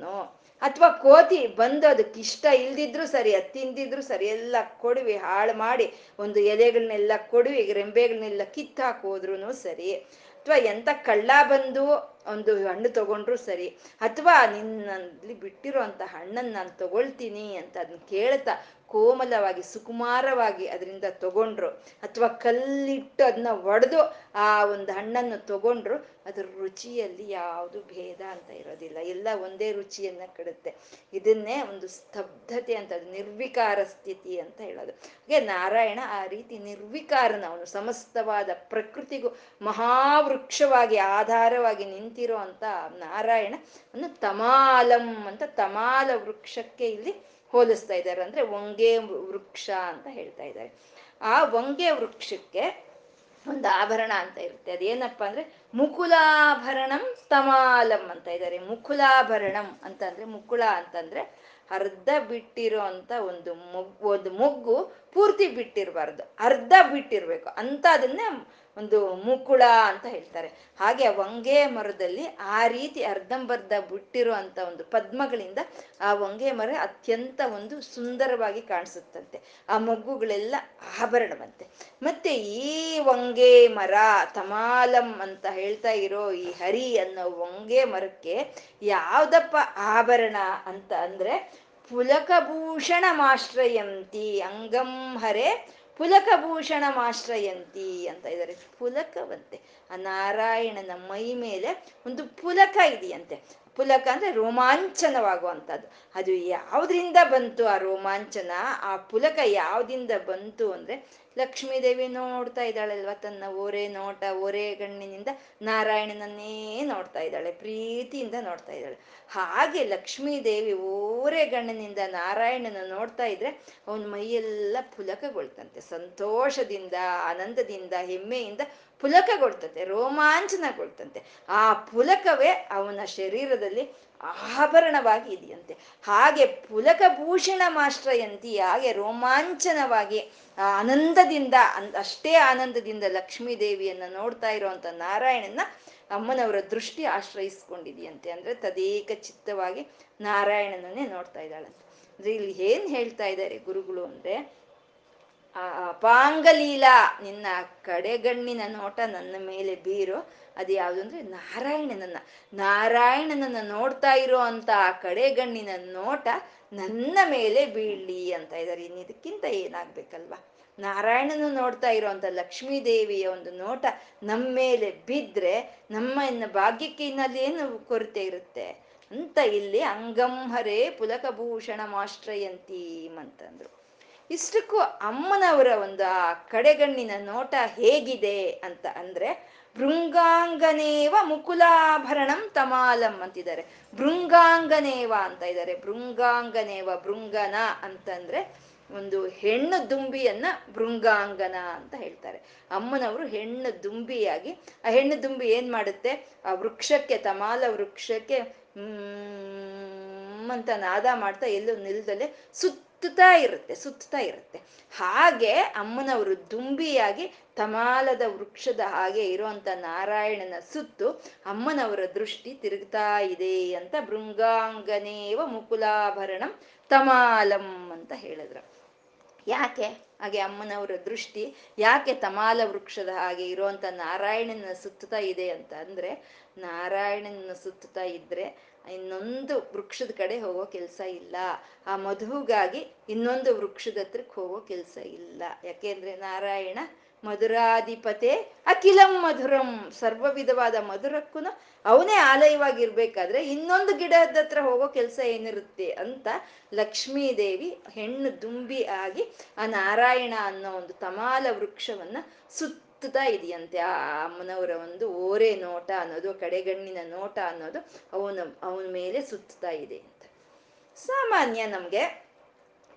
ಅಥವಾ ಕೋತಿ ಬಂದು ಅದಕ್ಕೆ ಇಷ್ಟ ಇಲ್ದಿದ್ರು ಸರಿ, ಅದು ತಿಂದಿದ್ರು ಸರಿ, ಎಲ್ಲ ಕೊಡುವಿ, ಹಾಳು ಮಾಡಿ ಒಂದು ಎಲೆಗಳನ್ನೆಲ್ಲ ಕೊಡುವಿ ರೆಂಬೆಗಳನ್ನೆಲ್ಲ ಕಿತ್ತಾಕೋದ್ರು ಸರಿ. ಅಥವಾ ಎಂತ ಕಳ್ಳ ಬಂದು ಒಂದು ಹಣ್ಣು ತಗೊಂಡ್ರು ಸರಿ. ಅಥವಾ ನಿನ್ನಲ್ಲಿ ಬಿಟ್ಟಿರೋ ಅಂತ ಹಣ್ಣನ್ನು ನಾನು ತಗೊಳ್ತೀನಿ ಅಂತ ಅದನ್ನ ಕೇಳ್ತಾ ಕೋಮಲವಾಗಿ, ಸುಕುಮಾರವಾಗಿ ಅದರಿಂದ ತಗೊಂಡ್ರು. ಅಥವಾ ಕಲ್ಲಿಟ್ಟು ಅದನ್ನ ಒಡೆದು ಆ ಒಂದು ಹಣ್ಣನ್ನು ತಗೊಂಡ್ರು. ಅದ್ರ ರುಚಿಯಲ್ಲಿ ಯಾವುದು ಭೇದ ಅಂತ ಇರೋದಿಲ್ಲ. ಎಲ್ಲ ಒಂದೇ ರುಚಿಯನ್ನ ಕೊಡುತ್ತೆ. ಇದನ್ನೇ ಒಂದು ಸ್ತಬ್ಧತೆ ಅಂತ ನಿರ್ವಿಕಾರ ಸ್ಥಿತಿ ಅಂತ ಹೇಳೋದು. ಹಾಗೆ ನಾರಾಯಣ ಆ ರೀತಿ ನಿರ್ವಿಕಾರನ, ಅವನು ಸಮಸ್ತವಾದ ಪ್ರಕೃತಿಗೂ ಮಹಾವೃಕ್ಷವಾಗಿ ಆಧಾರವಾಗಿ ನಿಂತಿರೋ ಅಂತ ನಾರಾಯಣ ಒಂದು ತಮಾಲಂ ಅಂತ ತಮಾಲ ವೃಕ್ಷಕ್ಕೆ ಇಲ್ಲಿ ಹೋಲಿಸ್ತಾ ಇದ್ದಾರೆ. ಅಂದ್ರೆ ಒಂಗೆ ವೃಕ್ಷ ಅಂತ ಹೇಳ್ತಾ ಇದ್ದಾರೆ. ಆ ಒಂಗೆ ವೃಕ್ಷಕ್ಕೆ ಒಂದು ಆಭರಣ ಅಂತ ಇರುತ್ತೆ. ಅದೇನಪ್ಪ ಅಂದ್ರೆ ಮುಕುಲಾಭರಣಂ ತಮಾಲಂ ಅಂತ ಇದ್ದಾರೆ. ಮುಕುಲಾಭರಣಂ ಅಂತಂದ್ರೆ ಮುಕುಳ ಅಂತಂದ್ರೆ ಅರ್ಧ ಬಿಟ್ಟಿರೋ ಅಂತ ಒಂದು ಮೊಗ್ಗು ಒಂದು ಮೊಗ್ಗು ಪೂರ್ತಿ ಬಿಟ್ಟಿರಬಾರ್ದು. ಅರ್ಧ ಬಿಟ್ಟಿರ್ಬೇಕು. ಅಂತ ಅದನ್ನೇ ಒಂದು ಮುಕುಳ ಅಂತ ಹೇಳ್ತಾರೆ. ಹಾಗೆ ಆ ಹೊಂಗೆ ಮರದಲ್ಲಿ ಆ ರೀತಿ ಅರ್ಧಂಬರ್ಧ ಬಿಟ್ಟಿರೋ ಅಂತ ಒಂದು ಪದ್ಮಗಳಿಂದ ಆ ಹೊಂಗೆ ಮರ ಅತ್ಯಂತ ಒಂದು ಸುಂದರವಾಗಿ ಕಾಣಿಸುತ್ತಂತೆ. ಆ ಮಗ್ಗುಗಳೆಲ್ಲ ಆಭರಣವಂತೆ. ಮತ್ತೆ ಈ ವಂಗೆ ಮರ ತಮಾಲಂ ಅಂತ ಹೇಳ್ತಾ ಇರೋ ಈ ಹರಿ ಅನ್ನೋ ವಂಗೆ ಮರಕ್ಕೆ ಯಾವ್ದಪ್ಪ ಆಭರಣ ಅಂತ ಅಂದ್ರೆ ಪುಲಕಭೂಷಣ ಮಾಶ್ರಯಂತಿ ಅಂಗಂ ಹರೆ ಪುಲಕಭೂಷಣ ಮಾಶ್ರಯಂತಿ ಅಂತ ಇದ್ದಾರೆ. ಪುಲಕವಂತೆ ಆ ನಾರಾಯಣನ ಮೈ ಮೇಲೆ ಒಂದು ಪುಲಕ ಇದೆಯಂತೆ. ಪುಲಕ ಅಂದ್ರೆ ರೋಮಾಂಚನವಾಗುವಂಥದ್ದು. ಅದು ಯಾವ್ದ್ರಿಂದ ಬಂತು ಆ ರೋಮಾಂಚನ? ಆ ಪುಲಕ ಯಾವ್ದಿಂದ ಬಂತು ಅಂದ್ರೆ ಲಕ್ಷ್ಮೀದೇವಿ ನೋಡ್ತಾ ಇದ್ದಾಳಲ್ವ ತನ್ನ ಓರೆ ನೋಟ, ಓರೆ ಗಣ್ಣಿನಿಂದ ನಾರಾಯಣನನ್ನೇ ನೋಡ್ತಾ ಇದ್ದಾಳೆ, ಪ್ರೀತಿಯಿಂದ ನೋಡ್ತಾ ಇದ್ದಾಳೆ. ಹಾಗೆ ಲಕ್ಷ್ಮೀದೇವಿ ಓರೆ ಗಣ್ಣಿನಿಂದ ನಾರಾಯಣನ ನೋಡ್ತಾ ಇದ್ರೆ ಅವನ ಮೈಯೆಲ್ಲ ಪುಲಕಗೊಳ್ತಂತೆ. ಸಂತೋಷದಿಂದ, ಆನಂದದಿಂದ, ಹೆಮ್ಮೆಯಿಂದ ಪುಲಕಗೊಳ್ತಂತೆ ರೋಮಾಂಚನಗೊಳ್ತಂತೆ ಆ ಪುಲಕವೇ ಅವನ ಶರೀರದಲ್ಲಿ ಆಭರಣವಾಗಿ ಇದೆಯಂತೆ. ಹಾಗೆ ಪುಲಕ ಭೂಷಣ ಮಾಶ್ರಯಂತಿ ಹಾಗೆ ರೋಮಾಂಚನವಾಗಿ ಆನಂದದಿಂದ ಅಷ್ಟೇ ಆನಂದದಿಂದ ಲಕ್ಷ್ಮೀ ದೇವಿಯನ್ನ ನೋಡ್ತಾ ಇರುವಂತ ನಾರಾಯಣನ ಅಮ್ಮನವರ ದೃಷ್ಟಿ ಆಶ್ರಯಿಸ್ಕೊಂಡಿದೆಯಂತೆ. ಅಂದ್ರೆ ತದೇಕ ಚಿತ್ತವಾಗಿ ನಾರಾಯಣನನ್ನೇ ನೋಡ್ತಾ ಇದ್ದಾಳಂತೆ. ಅಂದ್ರೆ ಇಲ್ಲಿ ಏನ್ ಹೇಳ್ತಾ ಇದ್ದಾರೆ ಗುರುಗಳು ಅಂದ್ರೆ ಆ ಅಪಾಂಗಲೀಲಾ ನಿನ್ನ ಕಡೆಗಣ್ಣಿನ ನೋಟ ನನ್ನ ಮೇಲೆ ಬೀರು. ಅದು ಯಾವುದು ಅಂದ್ರೆ ನಾರಾಯಣನನ್ನ. ನಾರಾಯಣನನ್ನ ನೋಡ್ತಾ ಇರೋ ಅಂತ ಆ ಕಡೆಗಣ್ಣಿನ ನೋಟ ನನ್ನ ಮೇಲೆ ಬೀಳ್ಲಿ ಅಂತ ಇದ್ದಾರೆ. ಇನ್ನು ಇದಕ್ಕಿಂತ ಏನಾಗ್ಬೇಕಲ್ವಾ? ನಾರಾಯಣನ ನೋಡ್ತಾ ಇರೋಂಥ ಲಕ್ಷ್ಮೀ ದೇವಿಯ ಒಂದು ನೋಟ ನಮ್ಮ ಮೇಲೆ ಬಿದ್ರೆ ನಮ್ಮ ಇನ್ನು ಭಾಗ್ಯಕ್ಕೆ ಇನ್ನಲ್ಲಿ ಏನು ಕೊರತೆ ಇರುತ್ತೆ? ಅಂತ ಇಲ್ಲಿ ಅಂಗಂಹರೇ ಪುಲಕಭೂಷಣ ಮಾಶ್ರಯಂತೀಮ್ ಅಂತಂದ್ರು ಇಷ್ಟಕ್ಕೂ ಅಮ್ಮನವರ ಒಂದು ಆ ಕಡೆಗಣ್ಣಿನ ನೋಟ ಹೇಗಿದೆ ಅಂತ ಅಂದ್ರೆ, ಭೃಂಗಾಂಗನೇವ ಮುಕುಲಾಭರಣಂ ತಮಾಲಂ ಅಂತಿದ್ದಾರೆ. ಭೃಂಗಾಂಗನೇವ ಅಂತ ಇದ್ದಾರೆ. ಭೃಂಗಾಂಗನೇವ ಭೃಂಗನ ಅಂತಂದ್ರೆ ಒಂದು ಹೆಣ್ಣು ದುಂಬಿಯನ್ನ ಭೃಂಗಾಂಗನ ಅಂತ ಹೇಳ್ತಾರೆ. ಅಮ್ಮನವರು ಹೆಣ್ಣು ದುಂಬಿಯಾಗಿ, ಆ ಹೆಣ್ಣು ದುಂಬಿ ಏನ್ ಮಾಡುತ್ತೆ? ಆ ವೃಕ್ಷಕ್ಕೆ, ತಮಾಲ ವೃಕ್ಷಕ್ಕೆ ಹ್ಮ್ ಅಂತ ನಾದ ಮಾಡ್ತಾ ಎಲ್ಲೂ ನಿಲ್ದಲೆ ಸುತ್ತುತ್ತಾ ಇರುತ್ತೆ ಸುತ್ತುತ್ತಾ ಇರುತ್ತೆ. ಹಾಗೆ ಅಮ್ಮನವರು ದುಂಬಿಯಾಗಿ ತಮಾಲದ ವೃಕ್ಷದ ಹಾಗೆ ಇರುವಂತ ನಾರಾಯಣನ ಸುತ್ತು ಅಮ್ಮನವರ ದೃಷ್ಟಿ ತಿರುಗ್ತಾ ಇದೆ ಅಂತ ಭೃಂಗಾಂಗನೇವ ಮುಕುಲಾಭರಣಂ ತಮಾಲಂ ಅಂತ ಹೇಳಿದ್ರು. ಯಾಕೆ? ಹಾಗೆ ಅಮ್ಮನವರ ದೃಷ್ಟಿ ಯಾಕೆ ತಮಾಲ ವೃಕ್ಷದ ಹಾಗೆ ಇರುವಂತ ನಾರಾಯಣನ ಸುತ್ತುತ್ತಾ ಇದೆ ಅಂತ ಅಂದ್ರೆ ನಾರಾಯಣನ ಸುತ್ತುತ್ತಾ ಇದ್ರೆ ಇನ್ನೊಂದು ವೃಕ್ಷದ ಕಡೆ ಹೋಗೋ ಕೆಲಸ ಇಲ್ಲ. ಆ ಮಧುಗಾಗಿ ಇನ್ನೊಂದು ವೃಕ್ಷದ ಹತ್ರಕ್ಕೆ ಹೋಗೋ ಕೆಲಸ ಇಲ್ಲ. ಯಾಕೆಂದ್ರೆ ನಾರಾಯಣ ಮಧುರಾಧಿಪತೆ ಅಖಿಲಂ ಮಧುರಂ. ಸರ್ವ ವಿಧವಾದ ಮಧುರಕ್ಕೂ ಅವನೇ ಆಲಯವಾಗಿರ್ಬೇಕಾದ್ರೆ ಇನ್ನೊಂದು ಗಿಡದ ಹತ್ರ ಹೋಗೋ ಕೆಲಸ ಏನಿರುತ್ತೆ ಅಂತ ಲಕ್ಷ್ಮೀ ದೇವಿ ಹೆಣ್ಣು ದುಂಬಿ ಆಗಿ ಆ ನಾರಾಯಣ ಅನ್ನೋ ಒಂದು ತಮಾಲ ವೃಕ್ಷವನ್ನ ಸುತ್ತುತ್ತಾ ಇದೆಯಂತೆ ಆ ಅಮ್ಮನವರ ಒಂದು ಓರೆ ನೋಟ ಅನ್ನೋದು, ಕಡೆಗಣ್ಣಿನ ನೋಟ ಅನ್ನೋದು ಅವನ ಅವನ ಮೇಲೆ ಸುತ್ತುತ್ತಾ ಇದೆ ಅಂತ. ಸಾಮಾನ್ಯ ನಮ್ಗೆ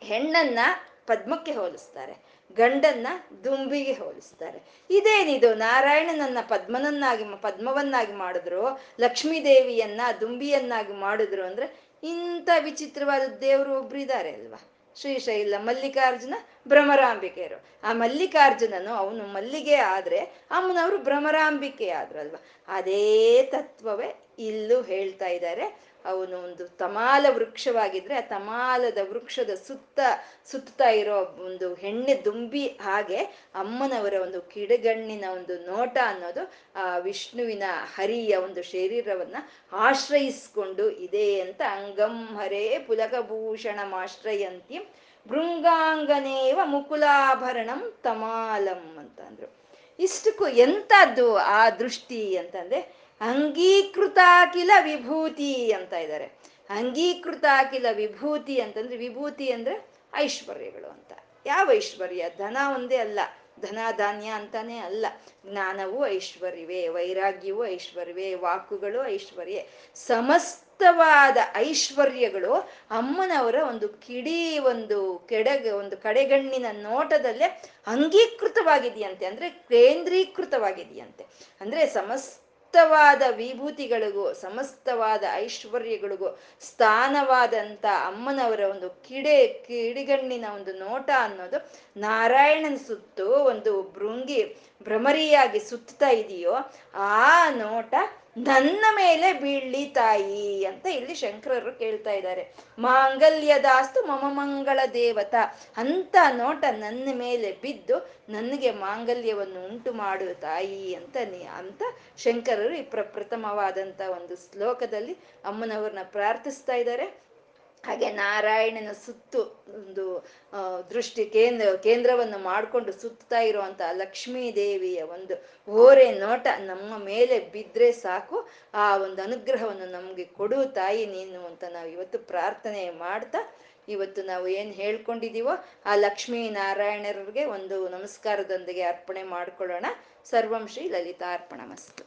ಹೆಣ್ಣನ್ನ ಪದ್ಮಕ್ಕೆ ಹೋಲಿಸ್ತಾರೆ, ಗಂಡನ್ನ ದುಂಬಿಗೆ ಹೋಲಿಸ್ತಾರೆ. ಇದೇನಿದು? ನಾರಾಯಣನನ್ನ ಪದ್ಮನನ್ನಾಗಿ, ಪದ್ಮವನ್ನಾಗಿ ಮಾಡಿದ್ರು ಲಕ್ಷ್ಮೀ ದೇವಿಯನ್ನ ದುಂಬಿಯನ್ನಾಗಿ ಮಾಡಿದ್ರು ಅಂದ್ರೆ ಇಂಥ ವಿಚಿತ್ರವಾದ ದೇವರು ಒಬ್ರು ಇದ್ದಾರೆ ಅಲ್ವಾ? ಶ್ರೀಶೈಲ ಮಲ್ಲಿಕಾರ್ಜುನ ಭ್ರಮರಾಂಬಿಕೆಯರು. ಆ ಮಲ್ಲಿಕಾರ್ಜುನನು ಅವನು ಮಲ್ಲಿಗೆ ಆದ್ರೆ ಅಮ್ಮನವರು ಭ್ರಮರಾಂಬಿಕೆ ಆದ್ರಲ್ವ. ಅದೇ ತತ್ವವೇ ಇಲ್ಲೂ ಹೇಳ್ತಾ ಇದ್ದಾರೆ. ಅವನು ಒಂದು ತಮಾಲ ವೃಕ್ಷವಾಗಿದ್ರೆ ಆ ತಮಾಲದ ವೃಕ್ಷದ ಸುತ್ತ ಸುತ್ತಾ ಇರೋ ಒಂದು ಹೆಣ್ಣೆ ದುಂಬಿ ಹಾಗೆ ಅಮ್ಮನವರ ಒಂದು ಕಿಡಗಣ್ಣಿನ ಒಂದು ನೋಟ ಅನ್ನೋದು ಆ ವಿಷ್ಣುವಿನ ಹರಿಯ ಒಂದು ಶರೀರವನ್ನ ಆಶ್ರಯಿಸ್ಕೊಂಡು ಇದೆ ಅಂತ ಅಂಗಂ ಹರೇ ಪುಲಕಭೂಷಣಮಾಶ್ರಯಂತಿ ಭೃಂಗಾಂಗನೇವ ಮುಕುಲಾಭರಣಂ ತಮಾಲಂ ಅಂತ ಅಂದ್ರು. ಇಷ್ಟಕ್ಕೂ ಎಂತದ್ದು ಆ ದೃಷ್ಟಿ ಅಂತಂದ್ರೆ ಅಂಗೀಕೃತಾಕಿಲ ವಿಭೂತಿ ಅಂತ ಇದ್ದಾರೆ. ಅಂಗೀಕೃತ ಕಿಲ ವಿಭೂತಿ ಅಂತಂದ್ರೆ ವಿಭೂತಿ ಅಂದ್ರೆ ಐಶ್ವರ್ಯಗಳು ಅಂತ. ಯಾವ ಐಶ್ವರ್ಯ? ಧನ ಒಂದೇ ಅಲ್ಲ. ಧನ ಧಾನ್ಯ ಅಂತಾನೆ ಅಲ್ಲ. ಜ್ಞಾನವು ಐಶ್ವರ್ಯವೇ, ವೈರಾಗ್ಯವೂ ಐಶ್ವರ್ಯವೇ, ವಾಕುಗಳು ಐಶ್ವರ್ಯ. ಸಮಸ್ತವಾದ ಐಶ್ವರ್ಯಗಳು ಅಮ್ಮನವರ ಒಂದು ಕಿಡಿ, ಒಂದು ಕೆಡಗ, ಒಂದು ಕಡೆಗಣ್ಣಿನ ನೋಟದಲ್ಲೇ ಅಂಗೀಕೃತವಾಗಿದೆಯಂತೆ. ಅಂದ್ರೆ ಕೇಂದ್ರೀಕೃತವಾಗಿದೆಯಂತೆ. ಅಂದ್ರೆ ಸಮಸ್ತ ಸಮಸ್ತವಾದ ವಿಭೂತಿಗಳಿಗೂ, ಸಮಸ್ತವಾದ ಐಶ್ವರ್ಯಗಳಿಗೂ ಸ್ಥಾನವಾದಂಥ ಅಮ್ಮನವರ ಒಂದು ಕಿಡೆ, ಕಿಡಿಗಣ್ಣಿನ ಒಂದು ನೋಟ ಅನ್ನೋದು ನಾರಾಯಣನ ಸುತ್ತು ಒಂದು ಭೃಂಗಿ ಭ್ರಮರಿಯಾಗಿ ಸುತ್ತಾ ಇದೆಯೋ, ಆ ನೋಟ ನನ್ನ ಮೇಲೆ ಬೀಳ್ಲಿ ತಾಯಿ ಅಂತ ಇಲ್ಲಿ ಶಂಕರರು ಕೇಳ್ತಾ ಇದ್ದಾರೆ. ಮಾಂಗಲ್ಯದಾಸ್ತು ಮಮ ಮಂಗಳ ದೇವತ. ಅಂತ ನೋಟ ನನ್ನ ಮೇಲೆ ಬಿದ್ದು ನನಗೆ ಮಾಂಗಲ್ಯವನ್ನು ಉಂಟು ಮಾಡು ತಾಯಿ ಅಂತ ಅಂತ ಶಂಕರರು ಈ ಪ್ರಪ್ರಥಮವಾದಂಥ ಒಂದು ಶ್ಲೋಕದಲ್ಲಿ ಅಮ್ಮನವ್ರನ್ನ ಪ್ರಾರ್ಥಿಸ್ತಾ ಇದ್ದಾರೆ. ಹಾಗೆ ನಾರಾಯಣನ ಸುತ್ತು ಒಂದು ದೃಷ್ಟಿ ಕೇಂದ್ರ, ಕೇಂದ್ರವನ್ನು ಮಾಡಿಕೊಂಡು ಸುತ್ತಾ ಇರುವಂತ ಲಕ್ಷ್ಮೀ ದೇವಿಯ ಒಂದು ಓರೆ ನೋಟ ನಮ್ಮ ಮೇಲೆ ಬಿದ್ದರೆ ಸಾಕು. ಆ ಒಂದು ಅನುಗ್ರಹವನ್ನು ನಮಗೆ ಕೊಡು ತಾಯಿ ನೀನು ಅಂತ ನಾವು ಇವತ್ತು ಪ್ರಾರ್ಥನೆ ಮಾಡ್ತಾ ಇವತ್ತು ನಾವು ಏನು ಹೇಳ್ಕೊಂಡಿದ್ದೀವೋ ಆ ಲಕ್ಷ್ಮೀ ನಾರಾಯಣರಿಗೆ ಒಂದು ನಮಸ್ಕಾರದೊಂದಿಗೆ ಅರ್ಪಣೆ ಮಾಡ್ಕೊಳ್ಳೋಣ. ಸರ್ವಂ ಶ್ರೀ ಲಲಿತಾರ್ಪಣ ಮಸ್ತು